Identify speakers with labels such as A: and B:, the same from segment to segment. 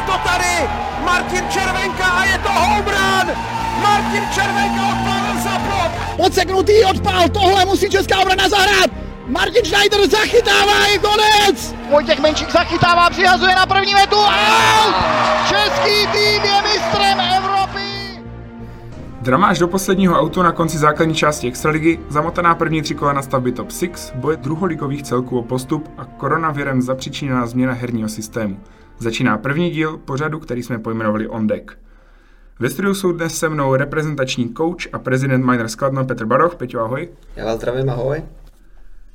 A: je to tady! Martin Červenka a je to home run! Martin Červenka odpálil za plot!
B: Podseknutý odpál, tohle musí česká obrana zahrát! Martin Schneider zachytává, je konec!
C: Vojtěch Menšík zachytává, přihazuje na první metu. Out! Český tým je mistrem Evropy!
D: Drama až do posledního autu na konci základní části Extraligy, zamotaná první tři kola na stavby top 6, boje druholigových celků o postup a koronavirem zapříčiněná změna herního systému. Začíná první díl pořadu, který jsme pojmenovali On Deck. Ve studiu jsou dnes se mnou reprezentační coach a prezident Miners Kladno Petr Baroch. Peťo, ahoj.
E: Já vás zdravím, ahoj.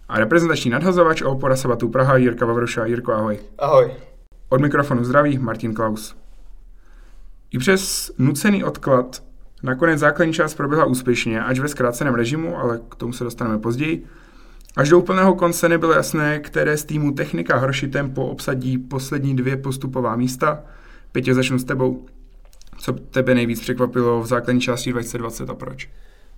D: A reprezentační nadhazovač a opora Sabatu Praha Jirka Vavruša. Jirko, ahoj.
F: Ahoj.
D: Od mikrofonu zdraví Martin Klaus. I přes nucený odklad nakonec základní část proběhla úspěšně, až ve zkráceném režimu, ale k tomu se dostaneme později. Až do úplného konce nebylo jasné, které z týmu technika horší tempo obsadí poslední dvě postupová místa. Pětě, začnu s tebou. Co tebe nejvíc překvapilo v základní části 2020 a proč?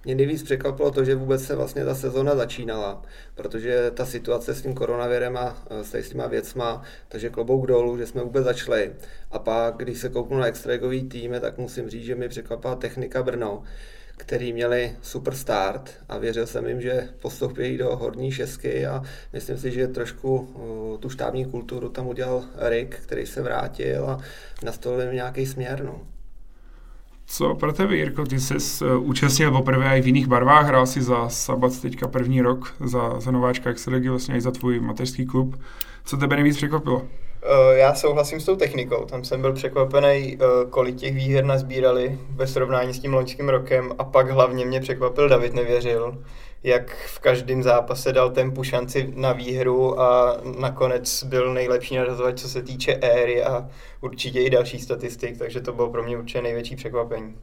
E: Mě nejvíc překvapilo to, že vůbec se vlastně ta sezona začínala, protože ta situace s tím koronavirem a s těma věcma, takže klobouk dolů, že jsme vůbec začali. A pak, když se kouknu na extraligový týmy, tak musím říct, že mi překvapila technika Brno, který měli super start a věřil jsem jim, že postoupí do horní šestky a myslím si, že trošku uh, tu štábní kulturu tam udělal Rick, který se vrátil a nastolil nějaký směr. No.
D: Co pro tebe, Jirko, ty jsi účastnil poprvé i v jiných barvách, hrál si za Sabat teďka první rok, za, za nováčka Extraligy, vlastně i za tvůj mateřský klub. Co tebe nejvíc překvapilo?
F: Já souhlasím s tou technikou, tam jsem byl překvapený, kolik těch výher nazbírali ve srovnání s tím loňským rokem. A pak hlavně mě překvapil David Nevěřil, jak v každém zápase dal tempu šanci na výhru a nakonec byl nejlepší narazovač, co se týče éry a určitě i další statistik, takže to bylo pro mě určitě největší překvapení.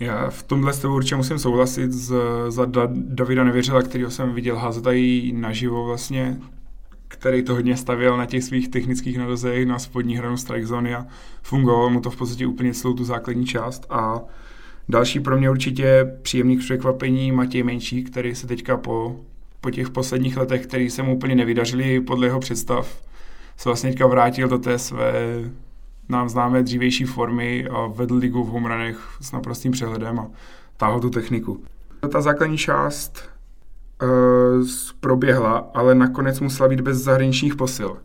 D: Já v tomhle s tebou určitě musím souhlasit z, za da, Davida Nevěřila, kterého jsem viděl házet i naživo vlastně, který to hodně stavěl na těch svých technických nadozech na spodní hranu strike zóny a fungovalo mu to v podstatě úplně celou tu základní část a Další pro mě určitě příjemný překvapení Matěj Menší, který se teďka po, po těch posledních letech, který se mu úplně nevydařili podle jeho představ, se vlastně teďka vrátil do té své nám známé dřívější formy a vedl ligu v homeranech s naprostým přehledem a táhl tu techniku. Ta základní část uh, proběhla, ale nakonec musela být bez zahraničních posil.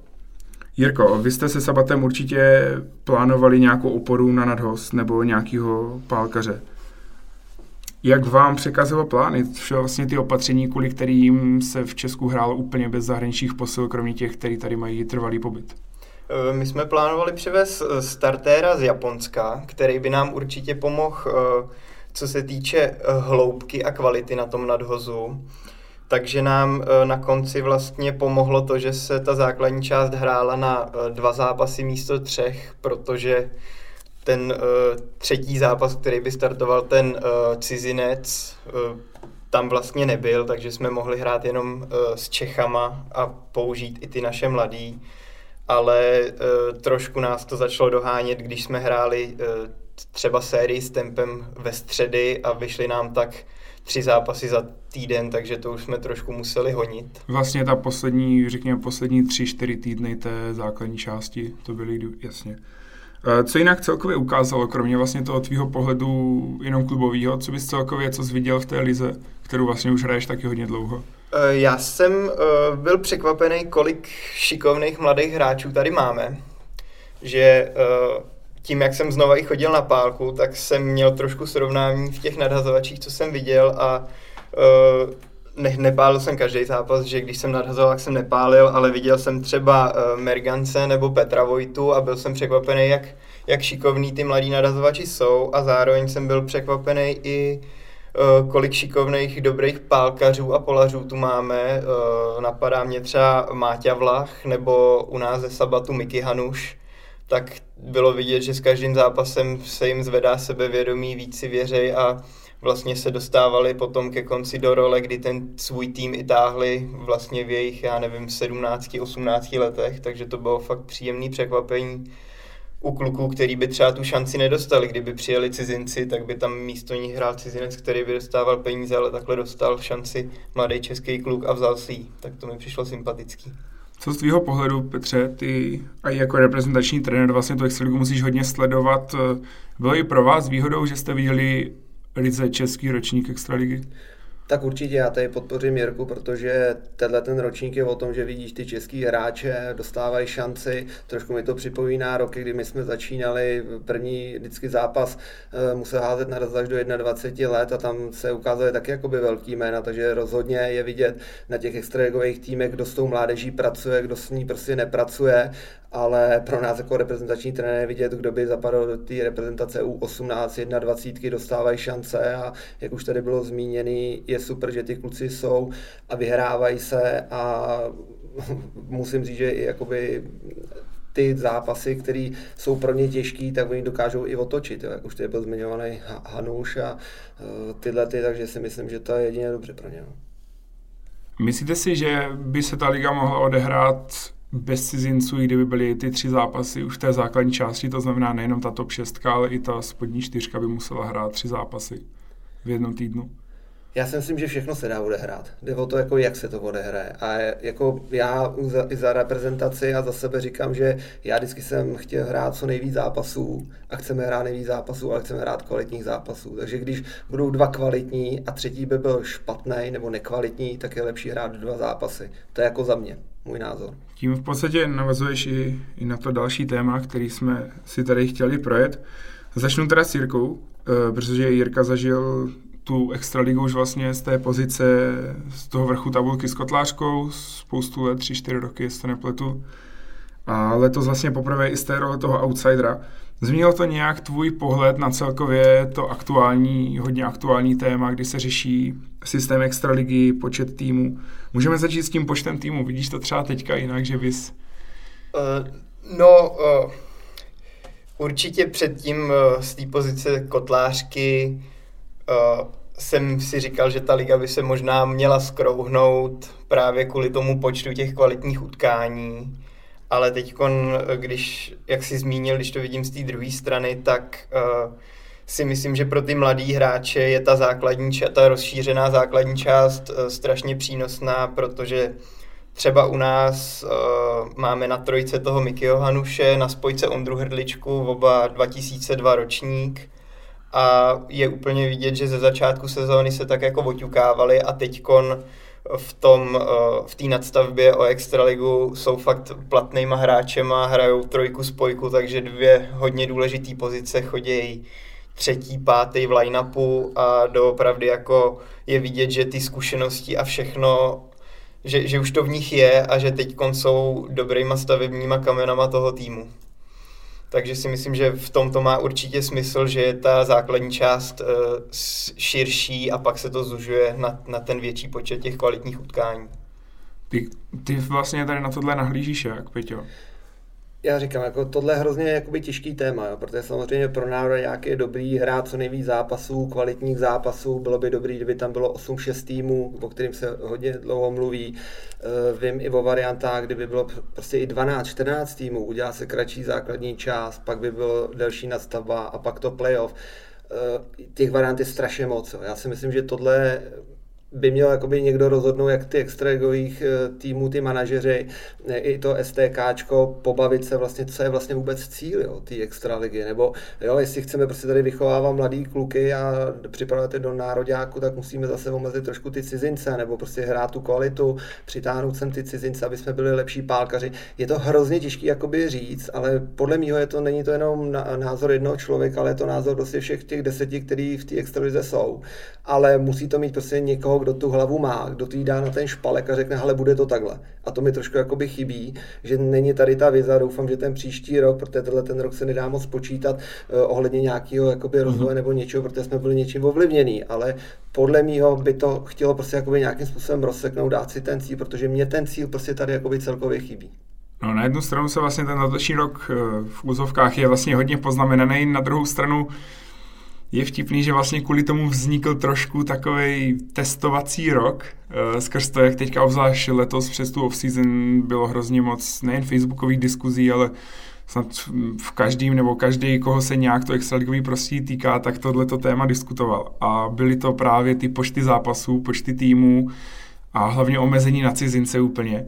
D: Jirko, vy jste se Sabatem určitě plánovali nějakou oporu na nadhost nebo nějakého pálkaře jak vám překazilo plány, vše vlastně ty opatření, kvůli kterým se v Česku hrálo úplně bez zahraničních posil, kromě těch, který tady mají trvalý pobyt?
F: Eh, my jsme plánovali přivez eh, startéra z Japonska, který by nám určitě pomohl, co se týče hloubky a kvality na tom nadhozu. Takže nám na konci vlastně pomohlo to, že se ta základní část hrála na dva zápasy místo třech, protože ten uh, třetí zápas, který by startoval ten cizinec, tam vlastně nebyl, takže jsme mohli hrát jenom s Čechama a použít i ty naše mladý. Ale trošku nás to začalo dohánět, když jsme hráli třeba sérii s tempem ve středy a vyšly nám tak tři zápasy za týden, takže to už jsme trošku museli honit.
D: Vlastně ta poslední, řekněme, poslední tři, čtyři týdny té základní části, to byly jasně. Eh, co jinak celkově ukázalo, kromě vlastně toho tvýho pohledu jenom klubového, co bys celkově co viděl v té lize, kterou vlastně už hraješ taky hodně dlouho?
F: Eh, já jsem eh, byl překvapený, kolik šikovných mladých hráčů tady máme. Že tím, jak jsem znova i chodil na pálku, tak jsem měl trošku srovnání v těch nadhazovačích, co jsem viděl a ne, nepálil jsem každý zápas, že když jsem nadhazoval, tak jsem nepálil, ale viděl jsem třeba uh, Mergance nebo Petra Vojtu a byl jsem překvapený, jak, jak šikovní ty mladí nadhazovači jsou a zároveň jsem byl překvapený i uh, kolik šikovných dobrých pálkařů a polařů tu máme. Uh, napadá mě třeba Máťa Vlach nebo u nás ze Sabatu Miky Hanuš tak bylo vidět, že s každým zápasem se jim zvedá sebevědomí, víc si věřej a vlastně se dostávali potom ke konci do role, kdy ten svůj tým i táhli vlastně v jejich, já nevím, 17-18 letech, takže to bylo fakt příjemný překvapení u kluků, který by třeba tu šanci nedostali. Kdyby přijeli cizinci, tak by tam místo nich hrál cizinec, který by dostával peníze, ale takhle dostal šanci mladý český kluk a vzal si ji. Tak to mi přišlo sympatický.
D: Co z tvýho pohledu, Petře, ty a jako reprezentační trenér vlastně tu extraligu musíš hodně sledovat. Bylo i pro vás výhodou, že jste viděli ryze český ročník extraligy?
E: Tak určitě já tady podpořím Jirku, protože tenhle ten ročník je o tom, že vidíš ty český hráče, dostávají šanci. Trošku mi to připomíná roky, kdy my jsme začínali první vždycky zápas, eh, musel házet na až do 21 let a tam se ukázaly taky jakoby velký jména, takže rozhodně je vidět na těch extraligových týmech, kdo s tou mládeží pracuje, kdo s ní prostě nepracuje ale pro nás jako reprezentační trenér vidět, kdo by zapadl do té reprezentace U18, 21 dostávají šance a jak už tady bylo zmíněný, je super, že ty kluci jsou a vyhrávají se a musím říct, že i jakoby ty zápasy, které jsou pro ně těžké, tak oni dokážou i otočit, jo. jak už tady byl zmiňovaný Hanuš a uh, tyhle ty, takže si myslím, že to je jedině dobře pro ně. No.
D: Myslíte si, že by se ta liga mohla odehrát bez cizinců, kdyby byly ty tři zápasy už v té základní části, to znamená nejenom ta top 6, ale i ta spodní čtyřka by musela hrát tři zápasy v jednom týdnu.
E: Já si myslím, že všechno se dá odehrát. Jde o to, jako jak se to odehraje. A jako já za, i za reprezentaci a za sebe říkám, že já vždycky jsem chtěl hrát co nejvíc zápasů a chceme hrát nejvíc zápasů, ale chceme hrát kvalitních zápasů. Takže když budou dva kvalitní a třetí by byl špatný nebo nekvalitní, tak je lepší hrát dva zápasy. To je jako za mě, můj názor.
D: Tím v podstatě navazuješ i, i na to další téma, který jsme si tady chtěli projet. Začnu teda s Jirkou, eh, protože Jirka zažil tu extraligu už vlastně z té pozice, z toho vrchu tabulky s Kotlářkou, spoustu let, tři, čtyři roky, jestli to nepletu. A letos vlastně poprvé i z té role toho outsidera. Změnilo to nějak tvůj pohled na celkově to aktuální, hodně aktuální téma, kdy se řeší systém extraligy, počet týmů. Můžeme začít s tím počtem týmů. Vidíš to třeba teďka jinak, že bys...
F: Uh, no, uh, určitě předtím uh, z té pozice kotlářky uh, jsem si říkal, že ta liga by se možná měla skrouhnout právě kvůli tomu počtu těch kvalitních utkání. Ale teď, když, jak jsi zmínil, když to vidím z té druhé strany, tak uh, si myslím, že pro ty mladý hráče je ta základní, ta rozšířená základní část strašně přínosná, protože třeba u nás máme na trojce toho Mikyho Hanuše, na spojce Ondru Hrdličku, oba 2002 ročník, a je úplně vidět, že ze začátku sezóny se tak jako oťukávali a teďkon v tom, eh, v té nadstavbě o Extraligu jsou fakt platnýma hráčema, hrajou trojku spojku, takže dvě hodně důležité pozice chodějí třetí, pátý v line-upu a doopravdy jako je vidět, že ty zkušenosti a všechno, že, že už to v nich je a že teď jsou dobrýma stavebníma kamenama toho týmu. Takže si myslím, že v tom to má určitě smysl, že je ta základní část uh, širší a pak se to zužuje na, na ten větší počet těch kvalitních utkání.
D: Ty, ty vlastně tady na tohle nahlížíš jak, Peťo?
E: Já říkám, jako tohle je hrozně jakoby těžký téma, jo, protože samozřejmě pro národ nějaký je dobrý hrát co nejvíc zápasů, kvalitních zápasů, bylo by dobrý, kdyby tam bylo 8-6 týmů, o kterým se hodně dlouho mluví. Uh, vím i o variantách, kdyby bylo prostě i 12-14 týmů, udělá se kratší základní část, pak by bylo delší nadstavba a pak to playoff. Uh, těch variant je strašně moc. Jo. Já si myslím, že tohle by měl jakoby někdo rozhodnout, jak ty extraligových eh, týmů, ty manažeři, eh, i to STKčko, pobavit se vlastně, co je vlastně vůbec cíl jo, té extraligy, nebo jo, jestli chceme prostě tady vychovávat mladý kluky a připravovat je do nároďáku, tak musíme zase omezit trošku ty cizince, nebo prostě hrát tu kvalitu, přitáhnout sem ty cizince, aby jsme byli lepší pálkaři. Je to hrozně těžké jakoby říct, ale podle mého je to, není to jenom názor jednoho člověka, ale je to názor prostě všech těch deseti, kteří v té extralize jsou. Ale musí to mít prostě někoho, kdo tu hlavu má, kdo to dá na ten špalek a řekne, ale bude to takhle. A to mi trošku jakoby chybí, že není tady ta viza, doufám, že ten příští rok, protože tenhle ten rok se nedá moc počítat uh, ohledně nějakého jakoby rozvoje mm-hmm. nebo něčeho, protože jsme byli něčím ovlivněný, ale podle mýho by to chtělo prostě jakoby nějakým způsobem rozseknout, dát si ten cíl, protože mě ten cíl prostě tady jakoby celkově chybí.
D: No, na jednu stranu se vlastně ten letošní rok eh, v úzovkách je vlastně hodně poznamenaný, na druhou stranu je vtipný, že vlastně kvůli tomu vznikl trošku takový testovací rok, uh, skrz to, jak teďka obzvlášť letos přes tu off-season bylo hrozně moc nejen facebookových diskuzí, ale snad v každým nebo každý, koho se nějak to extraligový prostředí týká, tak tohleto téma diskutoval. A byly to právě ty počty zápasů, počty týmů a hlavně omezení na cizince úplně.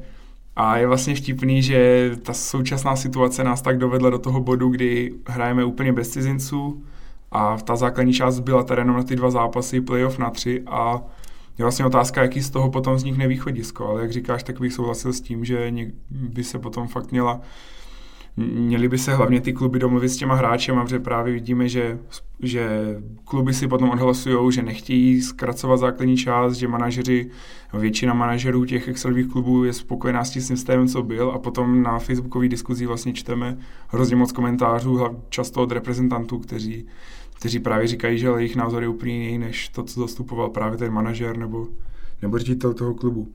D: A je vlastně vtipný, že ta současná situace nás tak dovedla do toho bodu, kdy hrajeme úplně bez cizinců a ta základní část byla teda jenom na ty dva zápasy, playoff na tři. A je vlastně otázka, jaký z toho potom vznikne východisko, ale jak říkáš, tak bych souhlasil s tím, že by se potom fakt měla Měli by se hlavně ty kluby domluvit s těma hráčema, protože právě vidíme, že, že kluby si potom odhlasují, že nechtějí zkracovat základní část, že manažeři, většina manažerů těch Excelových klubů je spokojená s tím systémem, co byl. A potom na facebookové diskuzi vlastně čteme hrozně moc komentářů, často od reprezentantů, kteří, kteří právě říkají, že jejich názor je úplně jiný, než to, co zastupoval právě ten manažer nebo, nebo ředitel toho klubu.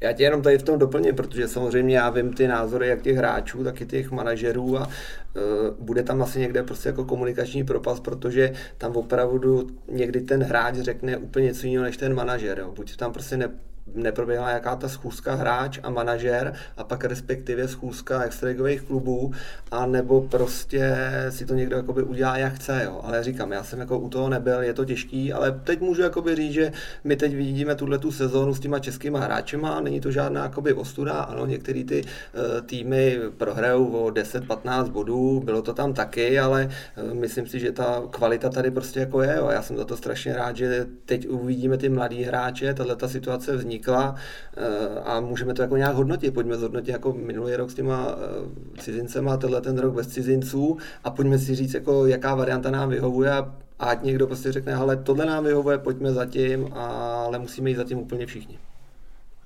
E: Já tě jenom tady v tom doplním, protože samozřejmě já vím ty názory jak těch hráčů, tak i těch manažerů a uh, bude tam asi někde prostě jako komunikační propas, protože tam opravdu někdy ten hráč řekne úplně něco jiného než ten manažer. Jo. Buď tam prostě ne, neproběhla jaká ta schůzka hráč a manažer a pak respektive schůzka extraligových klubů a nebo prostě si to někdo jakoby udělá jak chce, jo. Ale říkám, já jsem jako u toho nebyl, je to těžký, ale teď můžu jakoby říct, že my teď vidíme tuhle tu sezónu s těma českýma hráčema, není to žádná jakoby ostuda, ano, některé ty uh, týmy prohrajou o 10-15 bodů, bylo to tam taky, ale uh, myslím si, že ta kvalita tady prostě jako je, jo. Já jsem za to strašně rád, že teď uvidíme ty mladý hráče, tahle ta situace vznikla vznikla eh, a můžeme to jako nějak hodnotit. Pojďme zhodnotit jako minulý rok s těma eh, cizincema, tenhle ten rok bez cizinců a pojďme si říct, jako jaká varianta nám vyhovuje a ať někdo prostě řekne, ale tohle nám vyhovuje, pojďme zatím, ale musíme jít zatím úplně všichni.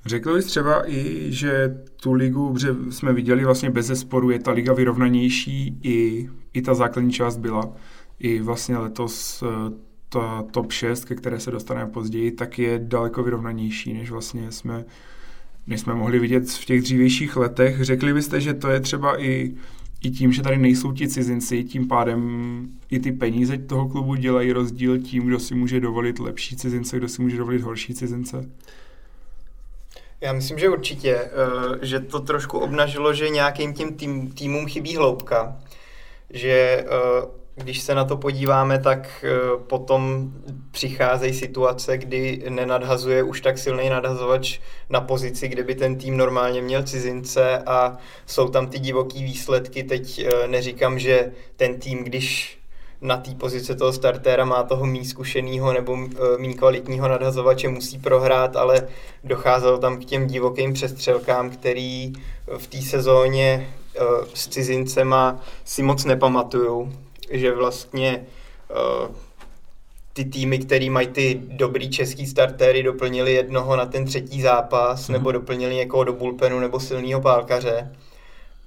D: Řekl bys třeba i, že tu ligu, že jsme viděli vlastně bez zesporu, je ta liga vyrovnanější, i, i ta základní část byla. I vlastně letos eh, ta top 6, ke které se dostaneme později, tak je daleko vyrovnanější, než vlastně jsme, než jsme mohli vidět v těch dřívějších letech. Řekli byste, že to je třeba i, i tím, že tady nejsou ti cizinci, tím pádem i ty peníze toho klubu dělají rozdíl tím, kdo si může dovolit lepší cizince, kdo si může dovolit horší cizince?
F: Já myslím, že určitě, eh, že to trošku obnažilo, že nějakým tím tým, týmům chybí hloubka, že eh, když se na to podíváme, tak eh, potom přicházejí situace, kdy nenadhazuje už tak silný nadhazovač na pozici, kde by ten tým normálně měl cizince a jsou tam ty divoký výsledky. Teď eh, neříkám, že ten tým, když na té pozice toho startéra má toho mý zkušeného nebo eh, mý kvalitního nadhazovače musí prohrát, ale docházelo tam k těm divokým přestřelkám, který v té sezóně s cizincema si moc nepamatuju že vlastně uh, ty týmy, které mají ty dobrý český startéry, doplnili jednoho na ten třetí zápas, mm. nebo doplnili někoho do bullpenu nebo silného pálkaře.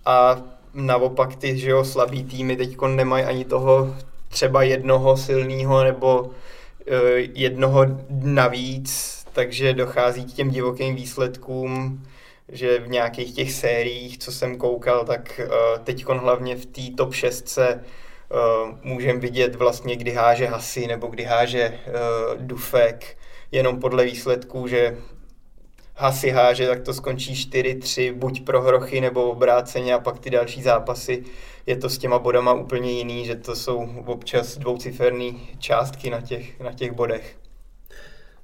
F: A naopak ty že jo, slabý týmy teď nemají ani toho třeba jednoho silného nebo uh, jednoho navíc, takže dochází k těm divokým výsledkům, že v nějakých těch sériích, co jsem koukal, tak uh, teď hlavně v té top 6 uh, můžeme vidět vlastně, kdy háže Hasy nebo kdy háže uh, Dufek, jenom podle výsledků, že Hasy háže, tak to skončí 4-3, buď pro Hrochy nebo obráceně a pak ty další zápasy je to s těma bodama úplně jiný, že to jsou občas dvouciferné částky na těch, na těch bodech.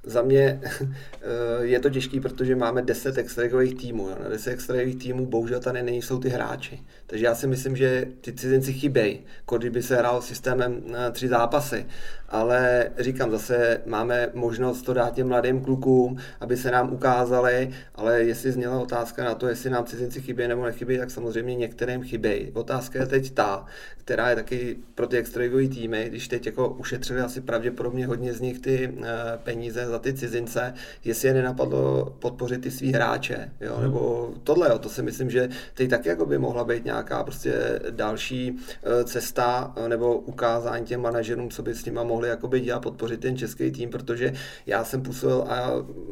E: Za mě eh, je to těžký, protože máme 10 extraligových týmů. Na 10 extraligových týmů bohužel tady nejsou ty hráči. Takže já si myslím, že ty cizinci chybějí, kdyby se hrál systémem tři zápasy ale říkám, zase máme možnost to dát těm mladým klukům, aby se nám ukázali, ale jestli zněla otázka na to, jestli nám cizinci chybí nebo nechybí, tak samozřejmě některým chybí. Otázka je teď ta, která je taky pro ty extraligové týmy, když teď jako ušetřili asi pravděpodobně hodně z nich ty uh, peníze za ty cizince, jestli je nenapadlo podpořit ty svý hráče, jo, hmm. nebo tohle, jo, to si myslím, že teď taky jako by mohla být nějaká prostě další uh, cesta uh, nebo ukázání těm manažerům, co by s nima mohli jakoby dělat, podpořit ten český tým, protože já jsem působil a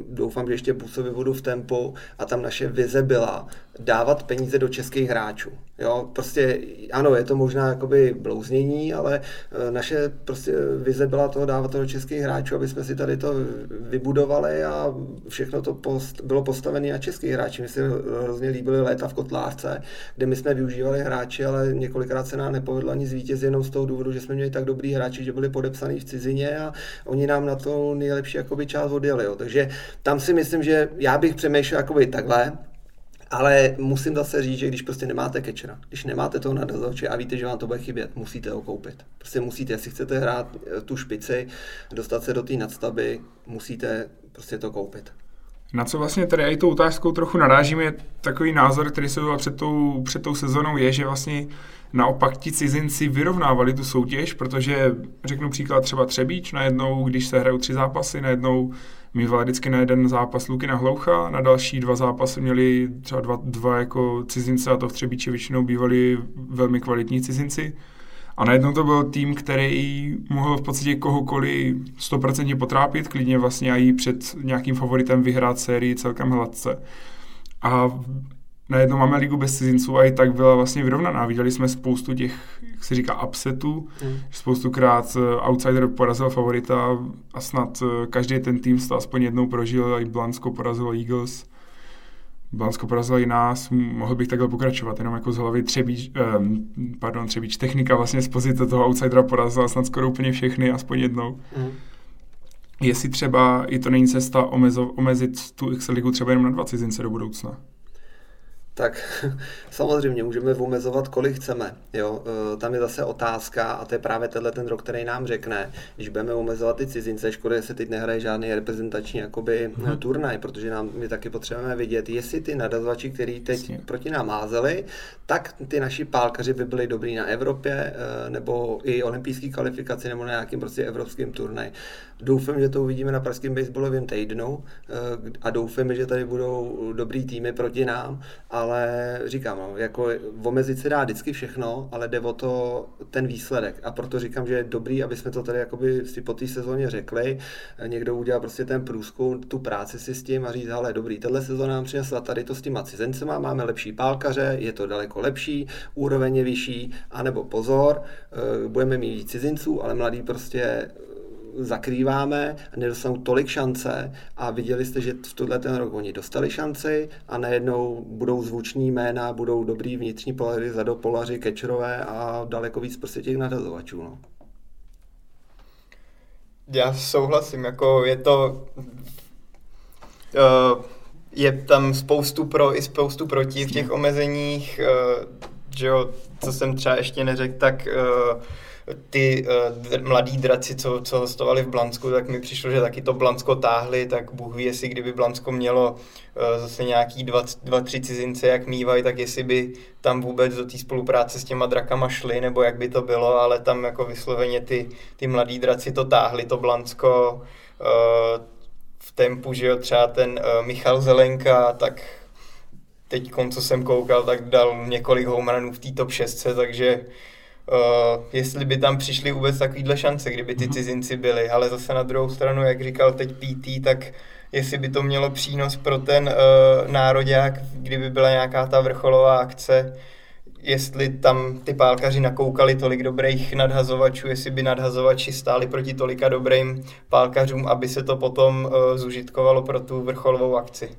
E: doufám, že ještě působit budu v tempu a tam naše vize byla dávat peníze do českých hráčů. Jo, prostě ano, je to možná jakoby blouznění, ale e, naše prostě vize byla toho dávat to do českých hráčů, aby jsme si tady to vybudovali a všechno to post, bylo postavené na českých hráči. Mi se hrozně líbily léta v Kotlárce, kde my jsme využívali hráči, ale několikrát se nám nepovedlo ani zvítězit jenom z toho důvodu, že jsme měli tak dobrý hráči, že byli podepsaní v cizině a oni nám na to nejlepší jakoby část odjeli. Jo. Takže tam si myslím, že já bych přemýšlel jakoby takhle, Ale musím zase říct, že když prostě nemáte kečera, když nemáte toho nadazovače a víte, že vám to bude chybět, musíte ho koupit. Prostě musíte, jestli chcete hrát eh, tu špici, dostat se do té nadstavby, musíte prostě to koupit.
D: Na co vlastně tady i tou otázkou trochu narážím, je takový názor, který se byl před tou, před tou sezónou, je, že vlastně naopak ti cizinci vyrovnávali tu soutěž, protože řeknu příklad třeba Třebíč, najednou, když se hrajou tři zápasy, najednou mývala vždycky na jeden zápas Lukina Hloucha, na další dva zápasy měli třeba dva, dva jako cizince a to v Třebíči většinou bývali velmi kvalitní cizinci. A najednou to byl tým, který mohl v podstatě kohokoliv 100% potrápit, klidně vlastně i před nějakým favoritem vyhrát sérii celkem hladce. A najednou máme ligu bez cizinců a i tak byla vlastně vyrovnaná. Viděli jsme spoustu těch, jak se říká, upsetů. Hmm. Spoustukrát eh, outsider porazil favorita a snad eh, každý ten tým to aspoň jednou prožil. I Blansko porazilo Eagles. Blansko porazilo i nás, mohl bych takhle pokračovat, jenom jako z hlavy Třebíč, eh, pardon, Třebíč technika vlastně z pozice toho outsidera porazila snad skoro úplně všechny, aspoň jednou. Mm. Jestli třeba i to není cesta omezo, omezit tu X ligu třeba jenom na dva cizince do budoucna
E: tak samozřejmě můžeme omezovat, kolik chceme. Jo? E, tam je zase otázka, a to je právě tenhle ten rok, který nám řekne, když budeme omezovat ty cizince, škoda, že se teď nehraje žádný reprezentační jakoby, hmm. turnaj, protože nám my taky potřebujeme vidět, jestli ty nadazovači, který teď Jasně. proti nám házeli, tak ty naši pálkaři by byli dobrý na Evropě, e, nebo i olympijské kvalifikaci, nebo na nějakým prostě evropským turnaj. Doufám, že to uvidíme na pražském baseballovém týdnu eh, a doufám, že tady budou dobrý týmy proti nám, ale říkám, no, jako omezit se dá vždycky všechno, ale jde o to ten výsledek. A proto říkám, že je dobrý, aby jsme to tady jakoby si po té sezóně řekli, někdo udělal prostě ten průzkum, tu práci si s tím a říct, ale dobrý, tahle sezóna nám přinesla tady to s těma cizencema, máme lepší pálkaře, je to daleko lepší, úroveň je vyšší, anebo pozor, eh, budeme mít cizinců, ale mladí prostě zakrýváme, nedostanou tolik šance a viděli jste, že v tuhle ten rok oni dostali šanci a najednou budou zvuční jména, budou dobrý vnitřní polary, zadopolaři, kečerové a daleko víc prostě těch nadazovačů. No.
F: Já souhlasím, jako je to uh, je tam spoustu pro i spoustu proti v těch omezeních, uh, že jo, co jsem třeba ještě neřekl, tak uh, ty uh, mladí draci, co, co hostovali v Blansku, tak mi přišlo, že taky to Blansko táhli, tak Bůh ví, jestli kdyby Blansko mělo uh, zase nějaký dva, dva, tři cizince, jak mývají, tak jestli by tam vůbec do té spolupráce s těma drakama šli, nebo jak by to bylo, ale tam jako vysloveně ty, ty mladí draci to táhli, to Blansko uh, v tempu, že jo, třeba ten uh, Michal Zelenka, tak teď, co jsem koukal, tak dal několik home v té top 6, takže Uh, jestli by tam přišly vůbec takovýhle šance, kdyby ty mhm. cizinci byli, ale zase na druhou stranu, jak říkal teď PT, tak jestli by to mělo přínos pro ten uh, nároďák, kdyby byla nějaká ta vrcholová akce, jestli tam ty pálkaři nakoukali tolik dobrých nadhazovačů, jestli by nadhazovači stáli proti tolika dobrým pálkařům, aby se to potom uh, zužitkovalo pro tu vrcholovou akci.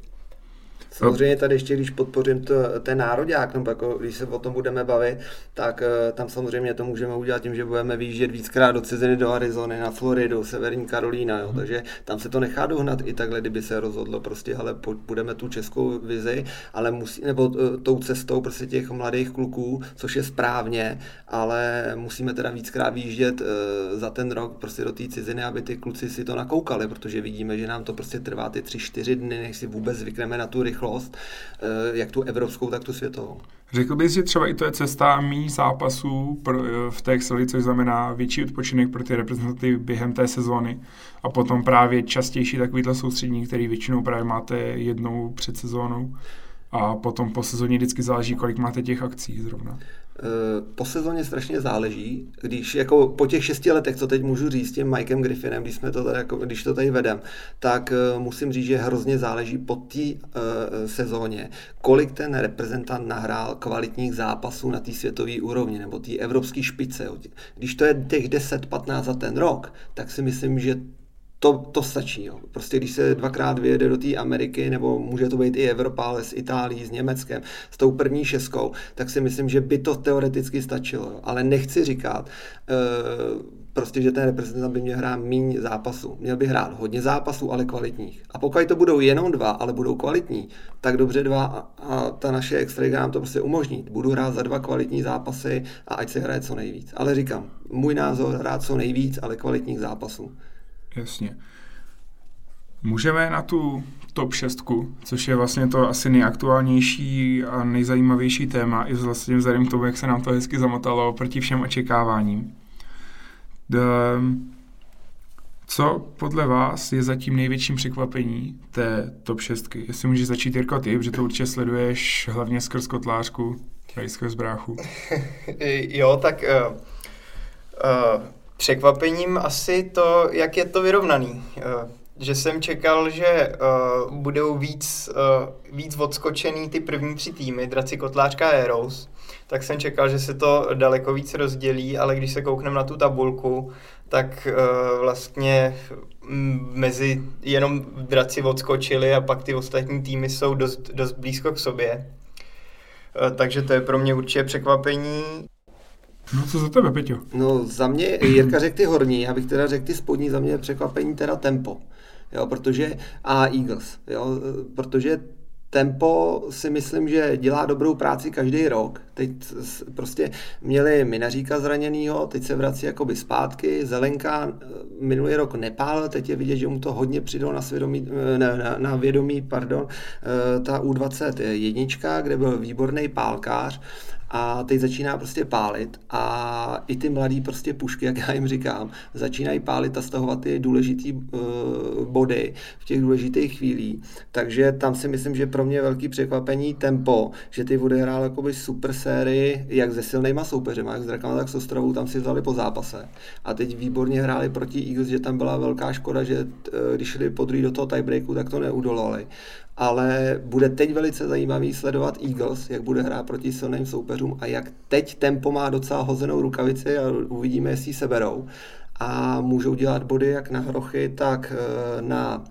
E: Samozřejmě tady ještě, když podpořím to, ten národák, nebo jako, když se o tom budeme bavit, tak uh, tam samozřejmě to můžeme udělat tím, že budeme výjíždět víckrát do ciziny, do Arizony, na Floridu, Severní Karolína, jo, takže tam se to nechá dohnat i takhle, kdyby se rozhodlo prostě, ale budeme tu českou vizi, ale musí, nebo uh, tou cestou prostě těch mladých kluků, což je správně, ale musíme teda víckrát výjíždět uh, za ten rok prostě do té ciziny, aby ty kluci si to nakoukali, protože vidíme, že nám to prostě trvá ty tři, čtyři dny, než si vůbec zvykneme na tu rychlost rychlost, eh, jak tu evropskou, tak tu světovou.
D: Řekl bys, že třeba i to je cesta méně zápasů eh, v té Exceli, což znamená větší odpočinek pro ty reprezentativy během té sezóny a potom právě častější takovýhle soustřední, který většinou právě máte jednou před sezónou a potom po sezóně vždycky záleží, kolik máte těch akcí zrovna.
E: Eh, po sezóně strašně záleží, když jako po těch šesti letech, co teď můžu říct s tím Mikem Griffinem, když, jsme to tady, jako, když to tady vedem, tak uh, musím říct, že hrozně záleží po té uh, sezóně, kolik ten reprezentant nahrál kvalitních zápasů na té světové úrovni nebo té evropské špice. Když to je těch 10-15 za ten rok, tak si myslím, že to, to stačí. Jo. Prostě když se dvakrát vyjede do té Ameriky, nebo může to být i Evropa, ale s Itálií, s Německem, s tou první šestkou, tak si myslím, že by to teoreticky stačilo. Jo. Ale nechci říkat, uh, prostě, že ten reprezentant by měl hrát méně zápasů. Měl by hrát hodně zápasů, ale kvalitních. A pokud to budou jenom dva, ale budou kvalitní, tak dobře dva a, a ta naše extraliga nám to prostě umožní. Budu hrát za dva kvalitní zápasy a ať se hraje co nejvíc. Ale říkám, můj názor hrát co nejvíc, ale kvalitních zápasů.
D: Jasně. Můžeme na tu top 6, což je vlastně to asi nejaktuálnější a nejzajímavější téma, i vlastně vzhledem k tomu, jak se nám to hezky zamotalo proti všem očekáváním. Co podle vás je zatím největším překvapení té top 6? Jestli můžeš začít Jirko ty, protože to určitě sleduješ hlavně skrz kotlářku, tady skrz bráchu.
F: jo, tak uh, uh, překvapením asi to, jak je to vyrovnaný. Uh, že jsem čekal, že uh, budou víc, uh, víc odskočený ty první tři týmy, Draci Kotlářka a Heroes, tak jsem čekal, že se to daleko víc rozdělí, ale když se koukneme na tu tabulku, tak uh, vlastně mezi jenom Draci odskočili a pak ty ostatní týmy jsou dost, dost blízko k sobě. Uh, takže to je pro mě určitě překvapení.
D: No co za tebe, Peťo?
E: No za mě, Jirka řekl ty horní, já bych teda řekl ty spodní, za mě překvapení teda tempo. Jo, protože, a Eagles, jo, protože Tempo si myslím, že dělá dobrou práci každý rok. Teď prostě měli Minaříka zraněnýho, teď se vrací jakoby zpátky. Zelenka eh, minulý rok nepál, teď je vidět, že mu to hodně přidal na, svědomí, eh, ne, na, na vědomí, pardon, eh, ta U21, kde byl výborný pálkář a teď začíná prostě pálit a i ty mladí prostě pušky, jak já jim říkám, začínají pálit a stahovat ty důležitý uh, body v těch důležitých chvílích. Takže tam si myslím, že pro mě velký překvapení tempo, že ty odehrál jakoby super sérii, jak se silnýma soupeřema, jak s Drakama, tak s Ostravou, tam si vzali po zápase. A teď výborně hráli proti Eagles, že tam byla velká škoda, že eh, když šli podruhý do toho tiebreaku, tak to neudolali ale bude teď velice zajímavý sledovat Eagles, jak bude hrát proti silným soupeřům a jak teď tempo má docela hozenou rukavici a uvidíme, jestli se berou. A můžou dělat body jak na hrochy, tak eh, na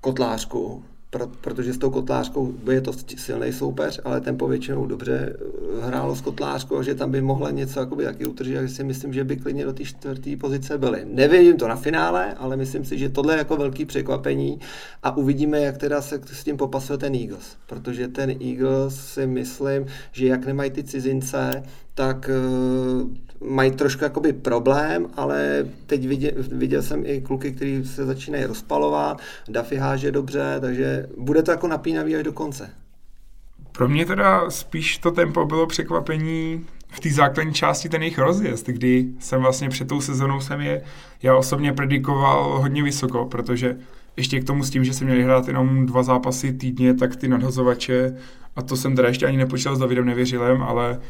E: kotlářku pro, protože s tou kotlářkou je to silný soupeř, ale tempo většinou dobře eh, hrálo s kotlářkou, že tam by mohla něco jakoby taky utržit, takže si myslím, že by klidně do té čtvrté pozice byly. Nevidím to na finále, ale myslím si, že tohle je jako velký překvapení a uvidíme, jak teda se s tím popasuje ten Eagles, protože ten Eagles si myslím, že jak nemají ty cizince, tak uh, mají trošku jakoby problém, ale teď viděl, viděl jsem i kluky, kteří se začínají rozpalovat, Duffy háže dobře, takže bude to jako napínavý až do konce.
D: Pro mě teda spíš to tempo bylo překvapení v té základní části ten jejich rozjezd, kdy jsem vlastně před tou sezónou jsem je já osobně predikoval hodně vysoko, protože ještě k tomu s tím, že jsem měli hrát jenom dva zápasy týdně, tak ty nadhozovače, a to jsem teda ještě ani nepočítal s Davidem Nevěřilem, ale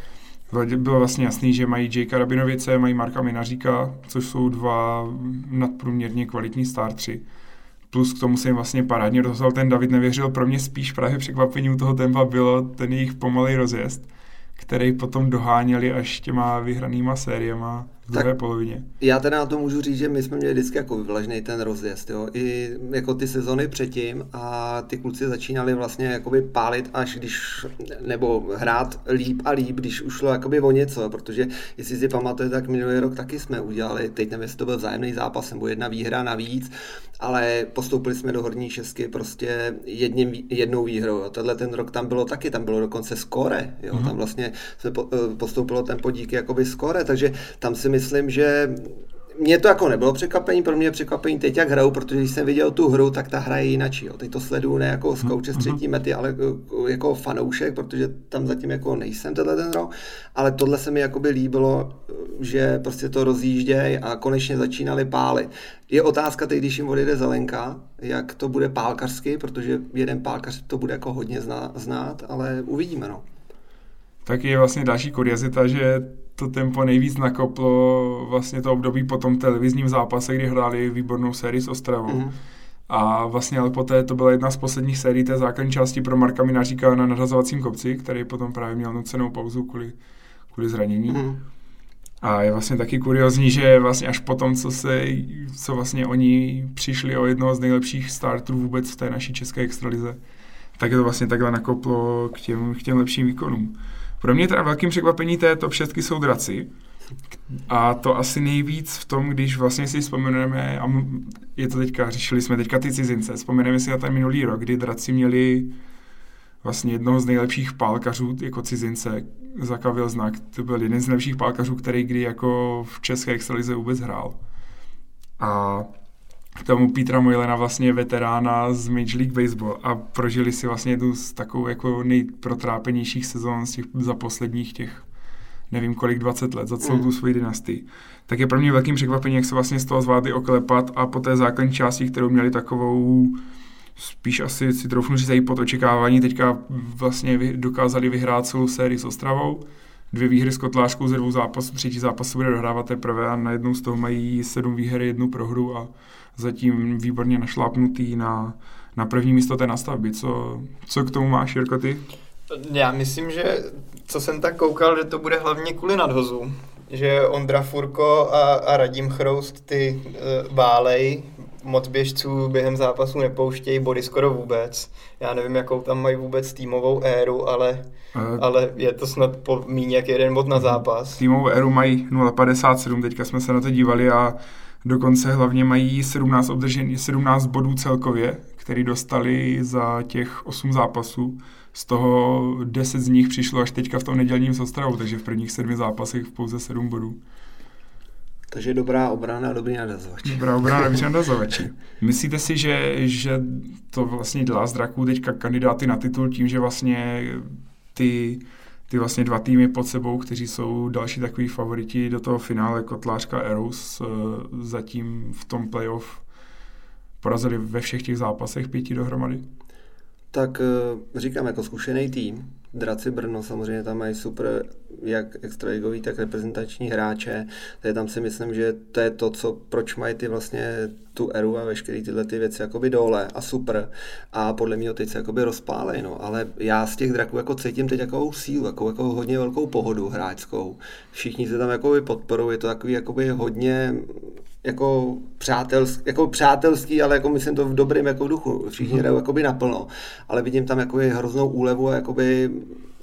D: bylo vlastně jasný, že mají Jakea Rabinovice, mají Marka Minaříka, což jsou dva nadprůměrně kvalitní startři. Plus k tomu se jim vlastně parádně rozhodl ten David Nevěřil. Pro mě spíš právě překvapením toho tempa bylo ten jejich pomalý rozjezd, který potom doháněli až těma vyhranýma sériema v druhé tak polovině.
E: Já teda na to můžu říct, že my jsme měli vždycky jako vyvlažný ten rozjezd, jo? i jako ty sezony předtím a ty kluci začínali vlastně jakoby pálit až když, nebo hrát líp a líp, když už šlo jakoby o něco, protože jestli si pamatujete, tak minulý rok taky jsme udělali, teď nevím, jestli to byl vzájemný zápas nebo jedna výhra navíc, ale postoupili jsme do horní šestky prostě jedním, jednou výhrou. A tenhle ten rok tam bylo taky, tam bylo dokonce skore, jo? Mm-hmm. tam vlastně se eh, postoupilo ten podíky jakoby skore, takže tam si myslím, že mě to jako nebylo překvapení, pro mě překvapení teď, jak hrajou, protože když jsem viděl tu hru, tak ta hra je jinak. Jo. Teď to sleduju ne jako z kouče z třetí mety, ale jako fanoušek, protože tam zatím jako nejsem tenhle ten rok. Ale tohle se mi jakoby líbilo, že prostě to rozjížděj a konečně začínali pálit. Je otázka teď, když jim odjede Zelenka, jak to bude pálkařsky, protože jeden pálkař to bude jako hodně znát, ale uvidíme. No.
D: Tak je vlastně další kuriozita, že to tempo nejvíc nakoplo vlastně to období po tom televizním zápase, kdy hráli výbornou sérii s Ostravou. Mm. A vlastně ale poté to byla jedna z posledních sérií té základní části pro Marka Minaříka na nadhazovacím kopci, který potom právě měl nucenou pauzu kvůli, kvůli zranění. Mm. A je vlastně taky kuriozní, že vlastně až po tom, co, se, co vlastně oni přišli o jednoho z nejlepších startů vůbec v té naší české extralize, tak je to vlastně takhle nakoplo k těm, k těm lepším výkonům. Pro mě teda velkým překvapení té top 6 jsou draci. A to asi nejvíc v tom, když vlastně si vzpomeneme, a je to teďka, řešili jsme teďka ty cizince, vzpomeneme si na ten minulý rok, kdy draci měli vlastně jednoho z nejlepších pálkařů jako cizince, zakavil znak. To byl jeden z nejlepších pálkařů, který kdy jako v české extralize vůbec hrál. A tomu Petra Moylena vlastně veterána z Major League Baseball a prožili si vlastně jednu z takovou jako nejprotrápenějších sezon z těch, za posledních těch nevím kolik, 20 let, za celou mm. tu svoji dynastii. Tak je pro mě velkým překvapením, jak se vlastně z toho zvládli oklepat a po té základní části, kterou měli takovou spíš asi si troufnu říct pod očekávání, teďka vlastně dokázali vyhrát celou sérii s Ostravou, dvě výhry s Kotlářkou ze dvou zápasů, třetí zápas se bude dohrávat teprve a najednou z toho mají sedm výher, jednu prohru a zatím výborně našlápnutý na, na první místo té nastavby. Co, co k tomu máš, Jirko, ty?
F: Já myslím, že co jsem tak koukal, že to bude hlavně kvůli nadhozu. Že Ondra Furko a, a Radim Chroust ty uh, válej, moc běžců během zápasu nepouštějí body skoro vůbec. Já nevím, jakou tam mají vůbec týmovou éru, ale, uh, ale je to snad po míň jak jeden bod na zápas.
D: Týmovou éru mají 0,57, teďka jsme se na to dívali a dokonce hlavně mají 17, obdržení, 17 bodů celkově, který dostali za těch 8 zápasů z toho 10 z nich přišlo až teďka v tom nedělním sostravu, takže v prvních sedmi zápasech v pouze 7 bodů.
E: Takže dobrá obrana a dobrý nadazovač.
D: Dobrá obrana a dobrý nadazovači. Myslíte si, že, že to vlastně dělá z draků teďka kandidáty na titul tím, že vlastně ty, ty vlastně dva týmy pod sebou, kteří jsou další takový favoriti do toho finále Kotlářka Eros, eh, zatím v tom playoff porazili ve všech těch zápasech pěti dohromady?
E: tak eh, říkám, jako zkušený tým, Draci Brno samozřejmě tam mají super jak extraligový, tak reprezentační hráče. Takže tam si myslím, že to je to, co, proč mají ty vlastně tu eru a veškeré tyhle ty věci jakoby dole a super. A podle mě teď se jakoby rozpálej, no. Ale já z těch draků jako cítím teď jako sílu, jako, jako hodně velkou pohodu hráčskou. Všichni se tam jakoby podporují, je to takový jakoby hodně jako, přátelský, jako přátelský, ale jako myslím to v dobrém jako duchu. Všichni mhm. hrajou jakoby naplno, ale vidím tam jakoby hroznou úlevu a jakoby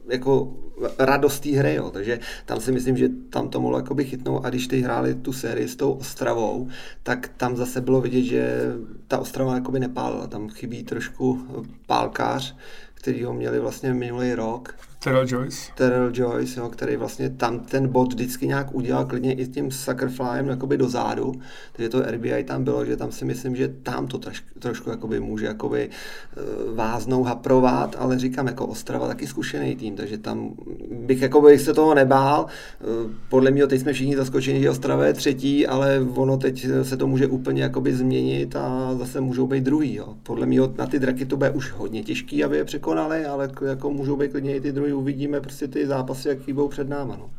E: jako radost té hry, jo. takže tam si myslím, že tam to mohlo jakoby chytnout a když ty hráli tu sérii s tou Ostravou, tak tam zase bylo vidět, že ta Ostrava jakoby nepálila, tam chybí trošku pálkář, který ho měli vlastně minulý rok.
D: Terrell Joyce.
E: Terrell Joyce, jo, který vlastně tam ten bod vždycky nějak udělal, klidně i s tím Suckerflyem jakoby do zádu. Takže to RBI tam bylo, že tam si myslím, že tam to troš, trošku jakoby může jakoby eh, váznou haprovat, ale říkám, jako Ostrava taky zkušený tým, takže tam bych jakoby se toho nebál. Eh, podle mě teď jsme všichni zaskočeni, že Ostrava je třetí, ale ono teď se to může úplně jakoby změnit a zase můžou být druhý. Jo. Podle mě na ty draky to bude už hodně těžký, aby je překonali, ale jako můžou být klidně i ty druhý uvidíme prostě ty zápasy, jaký budou před náma. No.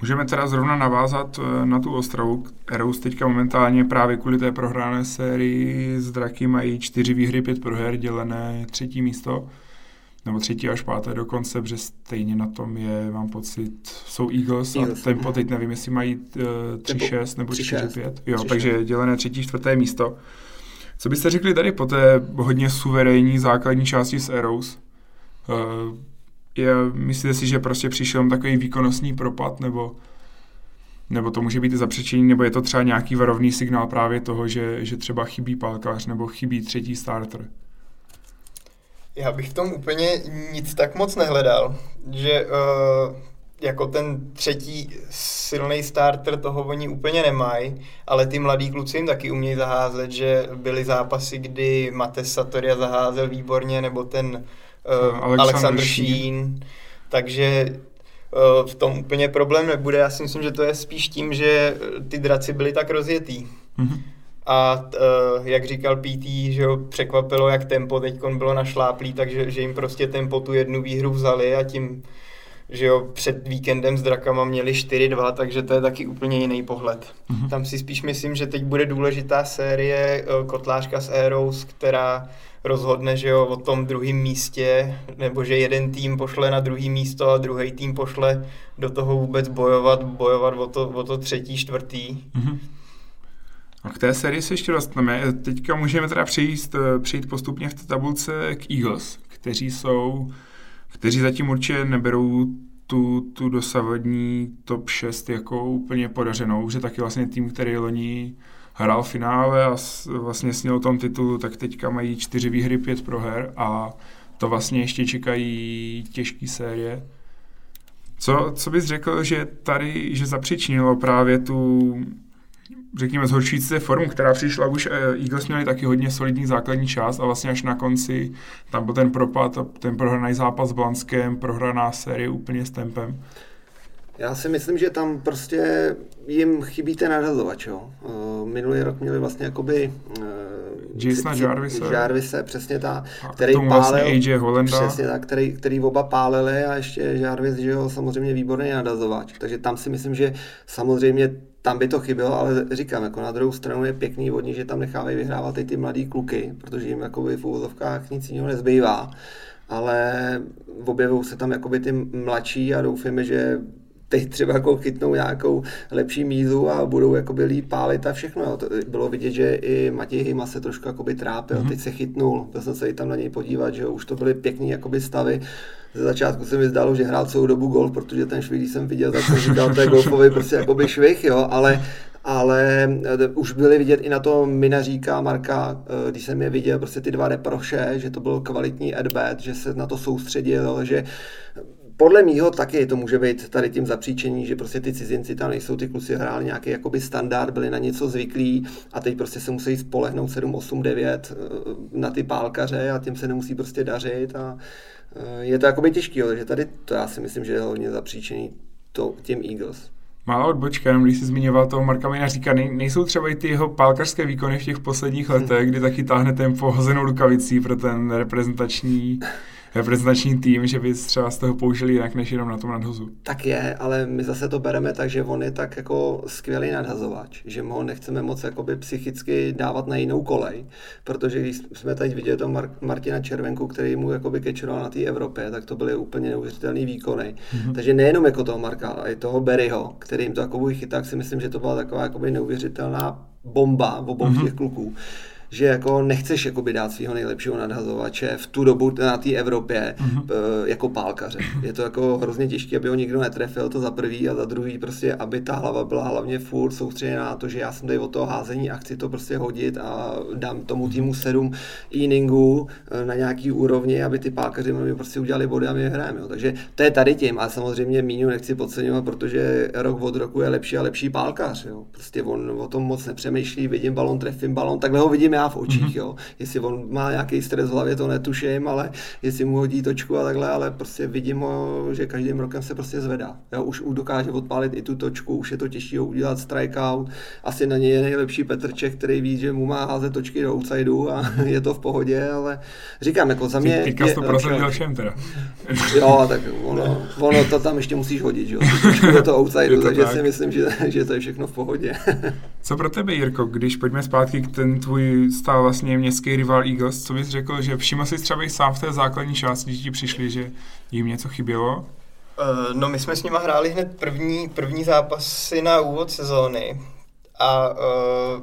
D: Můžeme teda zrovna navázat eh, na tu Ostravu. Eros teďka momentálně právě kvůli té prohrané sérii z Draky mají čtyři výhry, pět proher, dělené třetí místo nebo třetí až páté dokonce, protože stejně na tom je, mám pocit, jsou Eagles, Eagles. a tempo teď nevím, jestli mají uh, eh, 3-6 nebo 4-5. Jo, 3, takže dělené třetí, čtvrté místo. Co byste řekli tady po té hodně suverénní základní části s Eros? Je, myslíte si, že prostě přišel takový výkonnostní propad, nebo, nebo to může být i zapřečení, nebo je to třeba nějaký varovný signál právě toho, že, že třeba chybí palkář, nebo chybí třetí starter?
F: Já bych v tom úplně nic tak moc nehledal, že uh, jako ten třetí silný starter toho oni úplně nemají, ale ty mladí kluci jim taky umějí zaházet, že byly zápasy, kdy Mates Satoria zaházel výborně, nebo ten uh, Alexander Sheen, takže uh, v tom úplně problém nebude. Já si myslím, že to je spíš tím, že ty draci byli tak rozjetý. Mm-hmm. A uh, jak říkal PT, že ho překvapilo, jak tempo teď bylo našláplý, takže že jim prostě tempo tu jednu výhru vzali a tím že jo, před víkendem s Drakama měli 4-2, takže to je taky úplně jiný pohled. Mm-hmm. Tam si spíš myslím, že teď bude důležitá série eh, Kotlářka s Eros, která rozhodne, že jo, o tom druhém místě, nebo že jeden tým pošle na druhý místo a druhý tým pošle do toho vůbec bojovat, bojovat o to, o to třetí, čtvrtý. Mm-hmm.
D: A k té sérii se ještě dostaneme. Teďka můžeme teda přejít, přejít postupně v té tabulce k Eagles, kteří jsou, kteří zatím určitě neberou tu, tu dosavadní top 6 jako úplně podařenou, že taky vlastně tým, který loni hrál finále a vlastně sněl tom titulu, tak teďka mají čtyři výhry, pět proher a to vlastně ještě čekají těžké série. Co, co bys řekl, že tady, že zapřičnilo právě tu, řekněme, zhoršující se formu, která přišla už, eh, Eagles měli taky hodně solidní základní část a vlastně až na konci tam byl ten propad ten prohraný zápas s Blanskem, prohraná série úplně s tempem.
E: Já si myslím, že tam prostě jim chybí ten nadhazovač. Jo. Eh, minulý rok měli vlastně jakoby
D: uh, Jasona Jarvise.
E: Jarvise, přesně tak, který vlastně pálil,
D: vlastně AJ Hollanda.
E: přesně tak, který, který oba pálili a ještě Jarvis, že jo, samozřejmě výborný nadhazovač. Takže tam si myslím, že samozřejmě tam by to chybělo, ale říkám, jako na druhou stranu je pěkný vodní, že tam nechávají vyhrávat i ty mladý kluky, protože jim jakoby v úvozovkách nic jiného nezbývá. Ale objevují se tam jakoby ty mladší a doufáme, že teď třeba jako chytnou nějakou lepší mízu a budou jakoby líp pálit a všechno. Jo. To bylo vidět, že i Matěj Hima se trošku jakoby trápil, mm-hmm. teď se chytnul, byl jsem se i tam na něj podívat, že už to byly pěkný jakoby stavy. Ze začátku se mi zdálo, že hrál celou dobu golf, protože ten švih, když jsem viděl, tak jsem říkal, to je golfový prostě jakoby švih, jo, ale ale eh, už byly vidět i na to Minaříka Marka, eh, když jsem je viděl, prostě ty dva reproše, že to byl kvalitní adbat, že se na to soustředil, že podle mýho taky to může být tady tím zapříčení, že prostě ty cizinci tam nejsou, ty kluci hráli nějaký jakoby standard, byli na něco zvyklí a teď prostě se musí spolehnout 7, 8, 9 na ty pálkaře a tím se nemusí prostě dařit a eh, je to jakoby těžký, takže tady to já si myslím, že je hodně zapříčený to, tím Eagles.
D: Malá odbočka, jenom když jsi zmiňoval toho Marka Minaříka, nej, nejsou třeba i ty jeho pálkařské výkony v těch posledních letech, kdy taky táhne tempo hozenou rukavicí pro ten reprezentační reprezentační tým, že by třeba z toho použili jinak než jenom na tom nadhozu.
E: Tak je, ale my zase to bereme tak, že on je tak jako skvělý nadhazovač, že mu ho nechceme moc jakoby psychicky dávat na jinou kolej, protože když jsme teď viděli to Mar- Martina Červenku, který mu jakoby kečoval na té Evropě, tak to byly úplně neuvěřitelné výkony. Mm-hmm. Takže nejenom jako toho Marka, ale i toho Berryho, který jim to jako chyták, si myslím, že to byla taková jakoby neuvěřitelná bomba v obou mm-hmm. těch kluků že jako nechceš jakoby dát svého nejlepšího nadhazovače v tu dobu na té Evropě mm-hmm. jako pálkaře. Je to jako hrozně těžké, aby ho nikdo netrefil, to za prvý a za druhý prostě, aby ta hlava byla hlavně furt soustředěná na to, že já jsem tady o toho házení a chci to prostě hodit a dám tomu týmu sedm inningů eh, na nějaký úrovni, aby ty pálkaři mi prostě udělali body a my hrajeme. Jo. Takže to je tady tím a samozřejmě Míňu nechci podceňovat, protože rok od roku je lepší a lepší pálkař. Jo. Prostě on o tom moc nepřemýšlí, vidím balon, trefím balon, takhle ho vidím já já v očích, mm-hmm. jo. Jestli on má nějaký stres v hlavě, to netuším, ale jestli mu hodí točku a takhle, ale prostě vidím ho, že každým rokem se prostě zvedá. Jo, už dokáže odpálit i tu točku, už je to těžší ho udělat strikeout. Asi na něj je nejlepší Petrček, který ví, že mu má házet točky do outsideu a je to v pohodě, ale říkám, jako za mě...
D: Teďka to prosadil všem teda.
E: Jo, tak ono, ono to tam ještě musíš hodit, jo. Do toho outsideu, to takže tak. si myslím, že, že to je všechno v pohodě.
D: Co pro tebe, Jirko, když pojďme zpátky k ten tvůj stál vlastně městský rival Eagles, co bys řekl, že všiml jsi třeba i sám v té základní části, když ti přišli, že jim něco chybělo?
F: Uh, no my jsme s nimi hráli hned první, první zápasy na úvod sezóny a uh,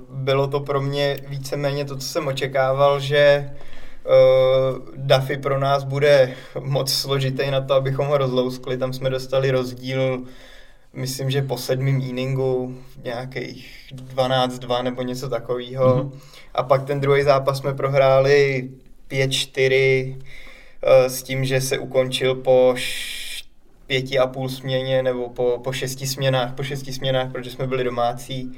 F: bylo to pro mě víceméně to, co jsem očekával, že uh, Duffy pro nás bude moc složitý na to, abychom ho rozlouskli. Tam jsme dostali rozdíl myslím, že po sedmém inningu nějakých 12-2 nebo něco takového. Mm-hmm. A pak ten druhý zápas jsme prohráli 5-4 uh, eh, s tím, že se ukončil po pěti a půl směně nebo po, po šesti směnách, po šesti směnách, protože jsme byli domácí.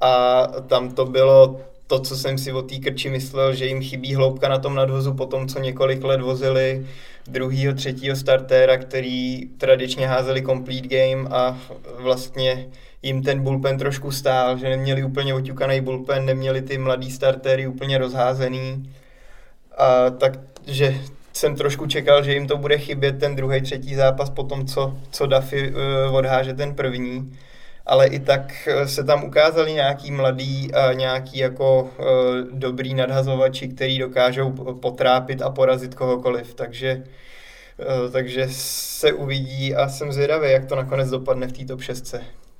F: A tam to bylo to, co jsem si o té krči myslel, že jim chybí hloubka na tom nadvozu po tom, co několik let vozili druhýho, třetího startéra, který tradičně házeli complete game a vlastně jim ten bullpen trošku stál, že neměli úplně oťukaný bullpen, neměli ty mladý startéry úplně rozházený. A takže jsem trošku čekal, že jim to bude chybět ten druhý, třetí zápas po tom, co, co Duffy uh, odháže ten první. Ale i tak se tam ukázali nějaký mladý a nějaký jako uh, dobrý nadhazovači, který dokážou potrápit a porazit kohokoliv. Takže uh, takže se uvidí a jsem zvědavý, jak to nakonec dopadne v té top 6.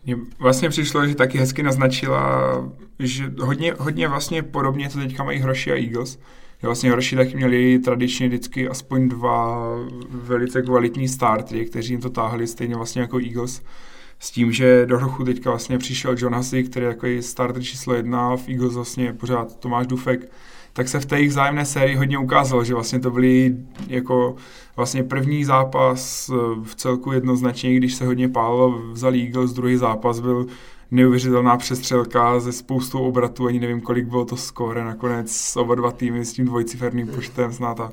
D: Mně vlastně přišlo, že taky hezky naznačila, že hodně, hodně vlastně podobně to teďka mají Hroši a Eagles. Že vlastně Hroši taky měli tradičně vždycky aspoň dva velice kvalitní starty, kteří jim to táhli stejně vlastně jako Eagles. S tím, že do hrochu teďka vlastně přišel John Hussey, který je takový starter číslo jedna, v Eagles vlastně pořád Tomáš Dufek, tak se v té jejich zájemné sérii hodně ukázalo, že vlastně to byly jako vlastně první zápas eh, v celku jednoznačně, když se hodně pálilo, vzal Eagles, druhý zápas byl neuvěřitelná přestřelka ze spoustou obratů, ani nevím, kolik bylo to skóre, nakonec oba dva týmy s tím dvojciferným počtem snad a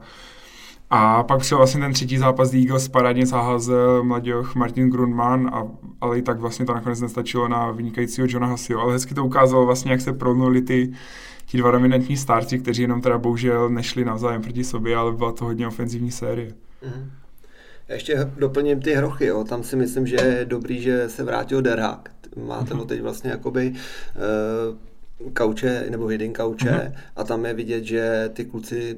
D: a pak přišel vlastně ten třetí zápas Eagles, parádně zaházel mladěch Martin Grundman, a, ale i tak vlastně to nakonec nestačilo na vynikajícího Johna Hasio. Ale hezky to ukázalo vlastně, jak se prolnuli ty, ti dva dominantní starci, kteří jenom teda bohužel nešli navzájem proti sobě, ale byla to hodně ofenzivní série. Mm.
E: Já ještě doplním ty hrochy, jo. tam si myslím, že je dobrý, že se vrátil Derák. Máte ho teď vlastně jakoby uh, kauče nebo hidden kauče mm-hmm. a tam je vidět, že ty kluci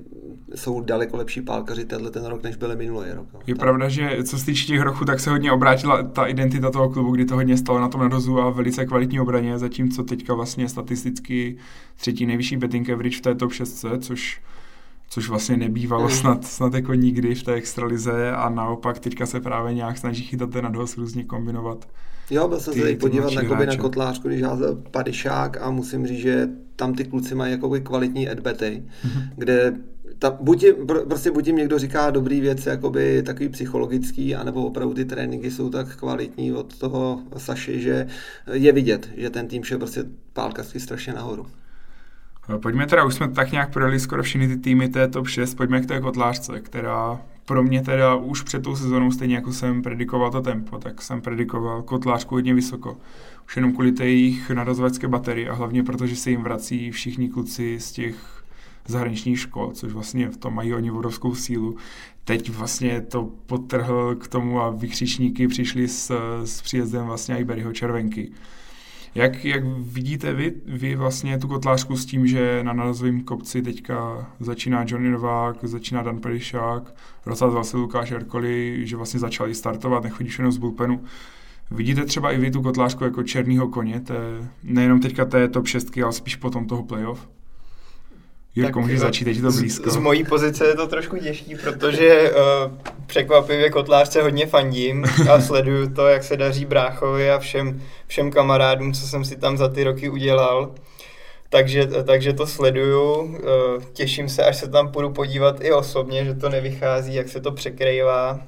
E: jsou daleko lepší pálkaři tenhle ten rok, než byly minulý rok. No.
D: Je tam. pravda, že co se týče těch rochů, tak se hodně obrátila ta identita toho klubu, kdy to hodně stalo na tom nadozu a velice kvalitní obraně, zatímco teďka vlastně statisticky třetí nejvyšší betting average v té top 6, což což vlastně nebývalo mm. snad, snad jako nikdy v té extralize a naopak teďka se právě nějak snaží chytat ten nadoz různě kombinovat.
E: Jo, byl jsem se tady podívat na, na kotlářku, když házel Padišák a musím říct, že tam ty kluci mají jakoby kvalitní adbety, mm-hmm. kde ta, buď jim, prostě buď jim někdo říká dobrý věci, jakoby takový psychologický, anebo opravdu ty tréninky jsou tak kvalitní od toho Saši, že je vidět, že ten tým šel prostě pálkařsky strašně nahoru.
D: Pojďme teda, už jsme tak nějak projeli skoro všechny ty týmy té top 6, pojďme k té kotlářce, která pro mě teda už před tou sezónou, stejně jako jsem predikoval to tempo, tak jsem predikoval kotlářku hodně vysoko. Už jenom kvůli té jejich narazovačské baterii a hlavně protože se jim vrací všichni kluci z těch zahraničních škol, což vlastně v tom mají oni vodovskou sílu. Teď vlastně to potrhl k tomu a vykřičníky přišli s, s příjezdem vlastně Iberyho červenky jak, jak vidíte vy, vy vlastně tu kotlářku s tím, že na narazovém kopci teďka začíná Johnny Novák, začíná Dan Perišák, rozsázel se Lukáš Erkoli, že vlastně začali startovat, nechodíš jenom z bullpenu. Vidíte třeba i vy tu kotlářku jako černýho koně, té, nejenom teďka té top 6, ale spíš potom toho playoff? Jirko, můžeš začít, teď to blízko.
F: Z, z mojí pozice je to trošku těžký, protože uh, překvapivě kotlářce hodně fandím a sleduju to, jak se daří bráchovi a všem, všem kamarádům, co jsem si tam za ty roky udělal. Takže, takže to sleduju, uh, těším se, až se tam půjdu podívat i osobně, že to nevychází, jak se to překrývá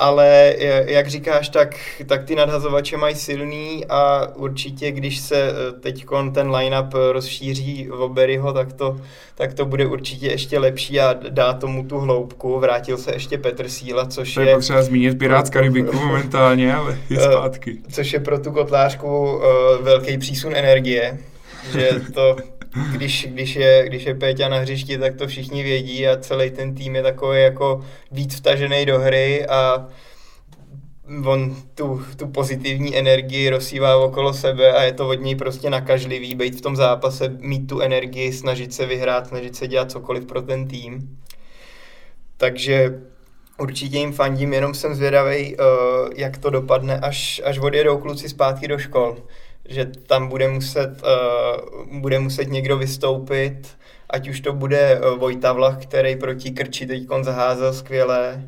F: ale jak říkáš, tak, tak ty nadhazovače mají silný a určitě, když se eh, teď ten line-up rozšíří v Oberyho, tak to, tak to bude určitě ještě lepší a dá tomu tu hloubku. Vrátil se ještě Petr Síla, což
D: to je... To je zmínit Pirát z Karibiku momentálně, ale je eh, zpátky.
F: Což je pro tu kotlářku uh, velký přísun energie, že to když, když, je, když je Péťa na hřišti, tak to všichni vědí a celý ten tým je takový jako víc vtažený do hry a on tu, tu pozitivní energii rozsívá okolo sebe a je to od něj prostě nakažlivý, být v tom zápase, mít tu energii, snažit se vyhrát, snažit se dělat cokoliv pro ten tým. Takže určitě jim fandím, jenom jsem zvědavý, uh, jak to dopadne, až, až odjedou kluci zpátky do škol že tam bude muset, uh, bude muset někdo vystoupit, ať už to bude uh, Vojta Vlach, který proti Krči teď zaházel skvěle,